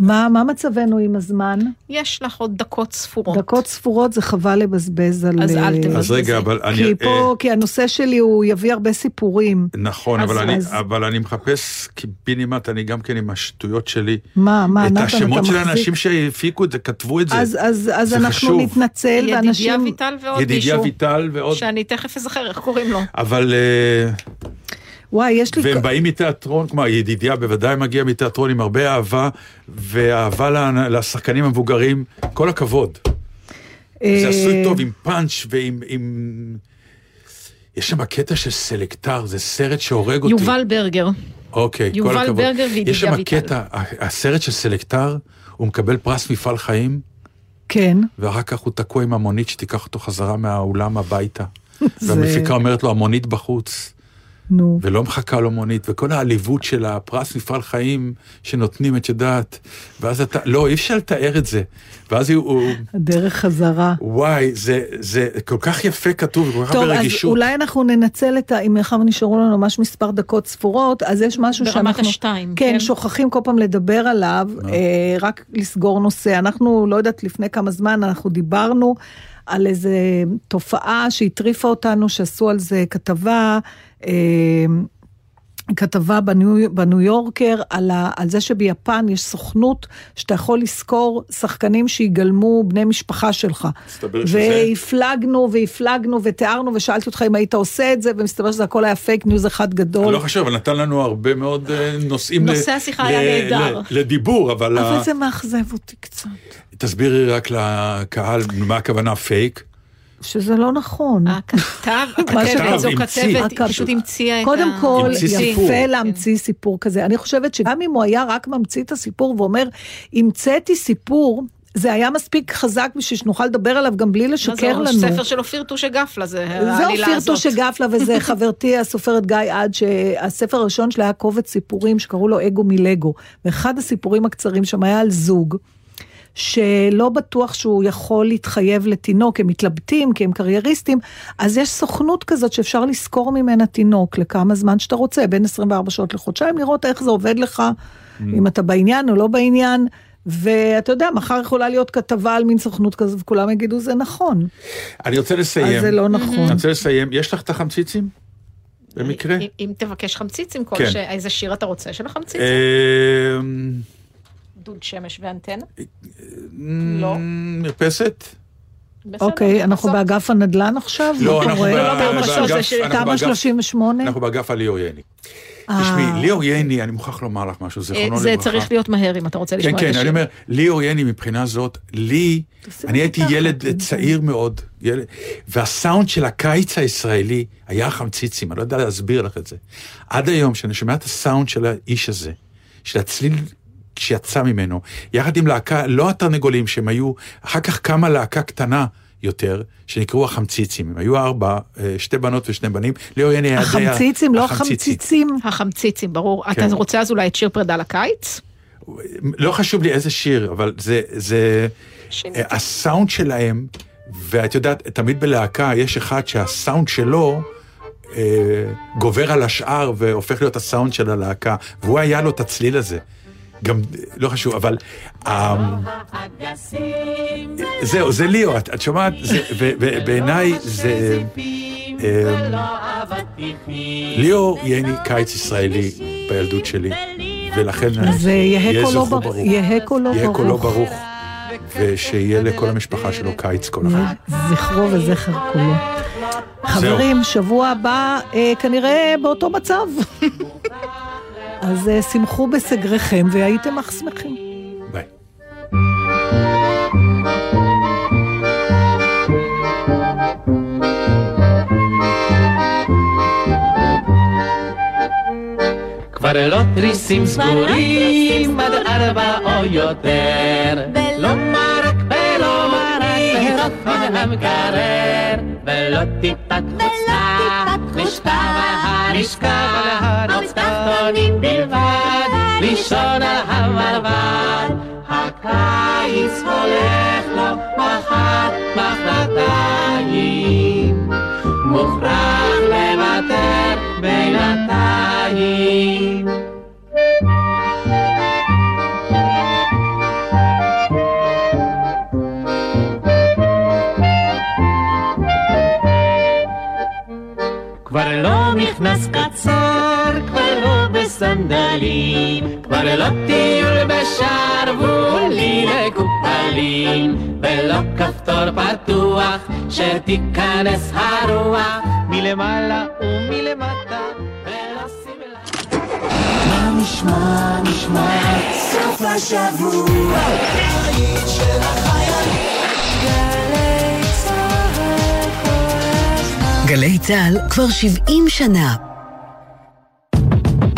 מה, מה מצבנו עם הזמן? יש לך עוד דקות ספורות. דקות ספורות זה חבל לבזבז על... אז אל אה, תבזבזי. אז רגע, אבל אני... כי פה, אה, כי הנושא שלי הוא יביא הרבה סיפורים. נכון, אז- אבל אני- אז- אבל אני מחפש קיבינימט, אני גם כן עם השטויות שלי. מה, מה, את נתן, אתה השמות של מחזיק? האנשים שהפיקו את זה, כתבו את זה. אז, אז, אז זה אנחנו חשוב. נתנצל, ידידיה ואנשים... ויטל ועוד ידידיה מישהו. ויטל ועוד... שאני תכף אזכר איך קוראים לו. אבל... אה, וואי, יש לי... והם באים מתיאטרון, כמו ידידיה בוודאי מגיע מתיאטרון עם הרבה אהבה, ואהבה לשחקנים המבוגרים, כל הכבוד. אה, זה עשוי טוב עם פאנץ' ועם... עם... יש שם קטע של סלקטר, זה סרט שהורג אותי. יובל ברגר. אוקיי, כל יובל הכבוד. ברגר וידידיה יש שם ויטל. קטע, הסרט של סלקטר, הוא מקבל פרס מפעל חיים, כן. ואחר כך הוא תקוע עם המונית שתיקח אותו חזרה מהאולם הביתה. זה- והמפיקה אומרת לו, המונית בחוץ. נו. ולא מחכה לו מונית, וכל העליבות של הפרס מפעל חיים שנותנים, את יודעת, ואז אתה, לא, אי אפשר לתאר את זה. ואז הוא, הדרך חזרה. וואי, זה, זה כל כך יפה כתוב, וכל כך טוב, הרבה אז רגישות. אולי אנחנו ננצל את ה... אם מאחר ונשארו לנו ממש מספר דקות ספורות, אז יש משהו ברמת שאנחנו... השתיים, כן, כן. שוכחים כל פעם לדבר עליו, אה, רק לסגור נושא. אנחנו, לא יודעת, לפני כמה זמן אנחנו דיברנו על איזה תופעה שהטריפה אותנו, שעשו על זה כתבה. אה, כתבה בניו, בניו יורקר על, ה, על זה שביפן יש סוכנות שאתה יכול לשכור שחקנים שיגלמו בני משפחה שלך. מסתבר שזה- והפלגנו והפלגנו ותיארנו ושאלתי אותך אם היית עושה את זה, ומסתבר שזה הכל היה פייק ניוז אחד אני גדול. לא חושב, אבל נתן לנו הרבה מאוד אה, נושאים נושא ל- השיחה ל- היה נהדר. לדיבור, אבל ה- אבל זה מאכזב אותי קצת. תסבירי רק לקהל מה הכוונה פייק. שזה לא נכון. הכתב, מה הכתבת זו. כתבת, היא פשוט המציאה את ה... קודם כל. יפה להמציא סיפור כזה. אני חושבת שגם אם הוא היה רק ממציא את הסיפור ואומר, המצאתי סיפור, זה היה מספיק חזק בשביל שנוכל לדבר עליו גם בלי לשקר זה, לנו. ספר של אופיר טושה גפלה, זה זה העלילה אופיר הזאת. טושה גפלה וזה חברתי הסופרת גיא עד, שהספר הראשון שלה היה קובץ סיפורים שקראו לו אגו מלגו. ואחד הסיפורים הקצרים שם היה על זוג. שלא בטוח שהוא יכול להתחייב לתינוק, הם מתלבטים כי הם קרייריסטים, אז יש סוכנות כזאת שאפשר לשכור ממנה תינוק לכמה זמן שאתה רוצה, בין 24 שעות לחודשיים, לראות איך זה עובד לך, אם אתה בעניין או לא בעניין. ואתה יודע, מחר יכולה להיות כתבה על מין סוכנות כזו, וכולם יגידו זה נכון. אני רוצה לסיים. אז זה לא נכון. אני רוצה לסיים. יש לך את החמציצים? במקרה? אם- אם תבקש חמציצים, כל כן. ש... איזה שיר אתה רוצה של החמציצים? אה, דוד שמש ואנטנה? לא. לא. מרפסת? אוקיי, אנחנו. באגף הנדל"ן עכשיו? לא, אנחנו לא, באגף- זה תמ"א באגף- 38? אנחנו באגף הליאור ייני. אה. תשמעי, ליאור ייני, אני מוכרח לומר לך משהו, אה, זיכרונו זה לברכה. צריך להיות מהר אם אתה רוצה כן, לשמוע את כן, השיר. אני אומר, ליאור ייני מבחינה זאת, לי, אני הייתי ילד כן. צעיר מאוד, והסאונד של הקיץ הישראלי היה החמציצים, אני לא יודע להסביר לך את זה. עד היום, כשאני שומע את הסאונד של האיש הזה, של הצליל שיצא ממנו, יחד עם להקה, לא התרנגולים שהם היו, אחר כך קמה להקה קטנה יותר, שנקראו החמציצים. הם היו ארבע, אה, שתי בנות ושני בנים, ליאור ייני היה. החמציצים, לא החמציצי. החמציצים. החמציצים, ברור. כן. אתה רוצה אז אולי את שיר פרידה לקיץ? לא חשוב לי איזה שיר, אבל זה, זה, שיניתי. אה, הסאונד שלהם, ואת יודעת, תמיד בלהקה יש אחד שהסאונד שלו אה, גובר על השאר והופך להיות הסאונד של הלהקה, והוא היה לו את הצליל הזה. גם, לא חשוב, אבל... אה, זהו, זה ליאו, את, את שומעת? ובעיניי זה... אה, ליאו ייני קיץ ישראלי בילדות שלי, ולכן קולו זכרו ברוך. ברוך. יהא קולו יהיה קולו ברוך. ושיהיה לכל המשפחה שלו קיץ כל אחד. יהא זכרו וזכר קולו. חברים, שבוע הבא אה, כנראה באותו מצב. אז אה, שמחו בסגריכם והייתם אך שמחים. ביי. כבר לא תריסים סגורים עד ארבע או יותר. לא מרק ולא מרק פירות המקרר. ולא טיפת חוצה לשכב על הרשקה או תחתונים בלבד לישון על המרבד הקיץ הולך לו מחר, מחרתיים. מוכרח לוותר בינתיים. מכנס קצר, כבר לא בסנדלים, כבר לא טיול בשרוולים מקופלים, ולא כפתור פתוח, שתיכנס הרוח. מלמעלה ומלמטה, ולא שמלה. מה נשמע, נשמע, סוף השבוע, גלי צה"ל כבר 70 שנה.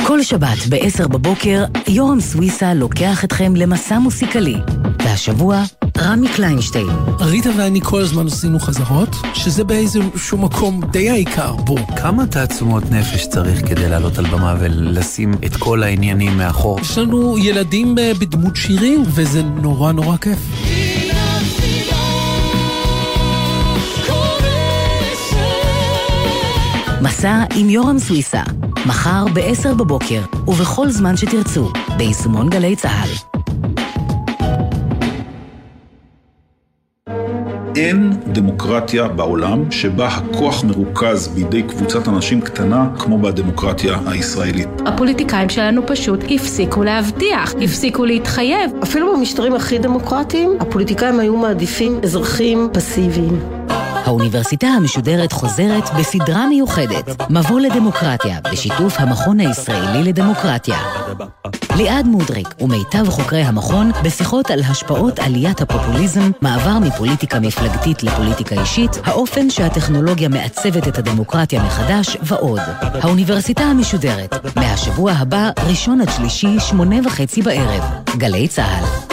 כל שבת ב-10 בבוקר, יורם סוויסה לוקח אתכם למסע מוסיקלי. והשבוע, רמי קליינשטיין. ריטה ואני כל הזמן עשינו חזרות, שזה באיזשהו מקום די העיקר בו. כמה תעצומות נפש צריך כדי לעלות על במה ולשים את כל העניינים מאחור? יש לנו ילדים בדמות שירים, וזה נורא נורא כיף. מסע עם יורם סוויסה, מחר ב-10 בבוקר, ובכל זמן שתרצו, ביישומון גלי צה"ל. אין דמוקרטיה בעולם שבה הכוח מרוכז בידי קבוצת אנשים קטנה כמו בדמוקרטיה הישראלית. הפוליטיקאים שלנו פשוט הפסיקו להבטיח, הפסיקו להתחייב. אפילו במשטרים הכי דמוקרטיים, הפוליטיקאים היו מעדיפים אזרחים פסיביים. האוניברסיטה המשודרת חוזרת בסדרה מיוחדת, מבוא לדמוקרטיה, בשיתוף המכון הישראלי לדמוקרטיה. ליעד מודריק ומיטב חוקרי המכון בשיחות על השפעות עליית הפופוליזם, מעבר מפוליטיקה מפלגתית לפוליטיקה אישית, האופן שהטכנולוגיה מעצבת את הדמוקרטיה מחדש ועוד. האוניברסיטה המשודרת, מהשבוע הבא, ראשון עד שלישי, שמונה וחצי בערב. גלי צה"ל.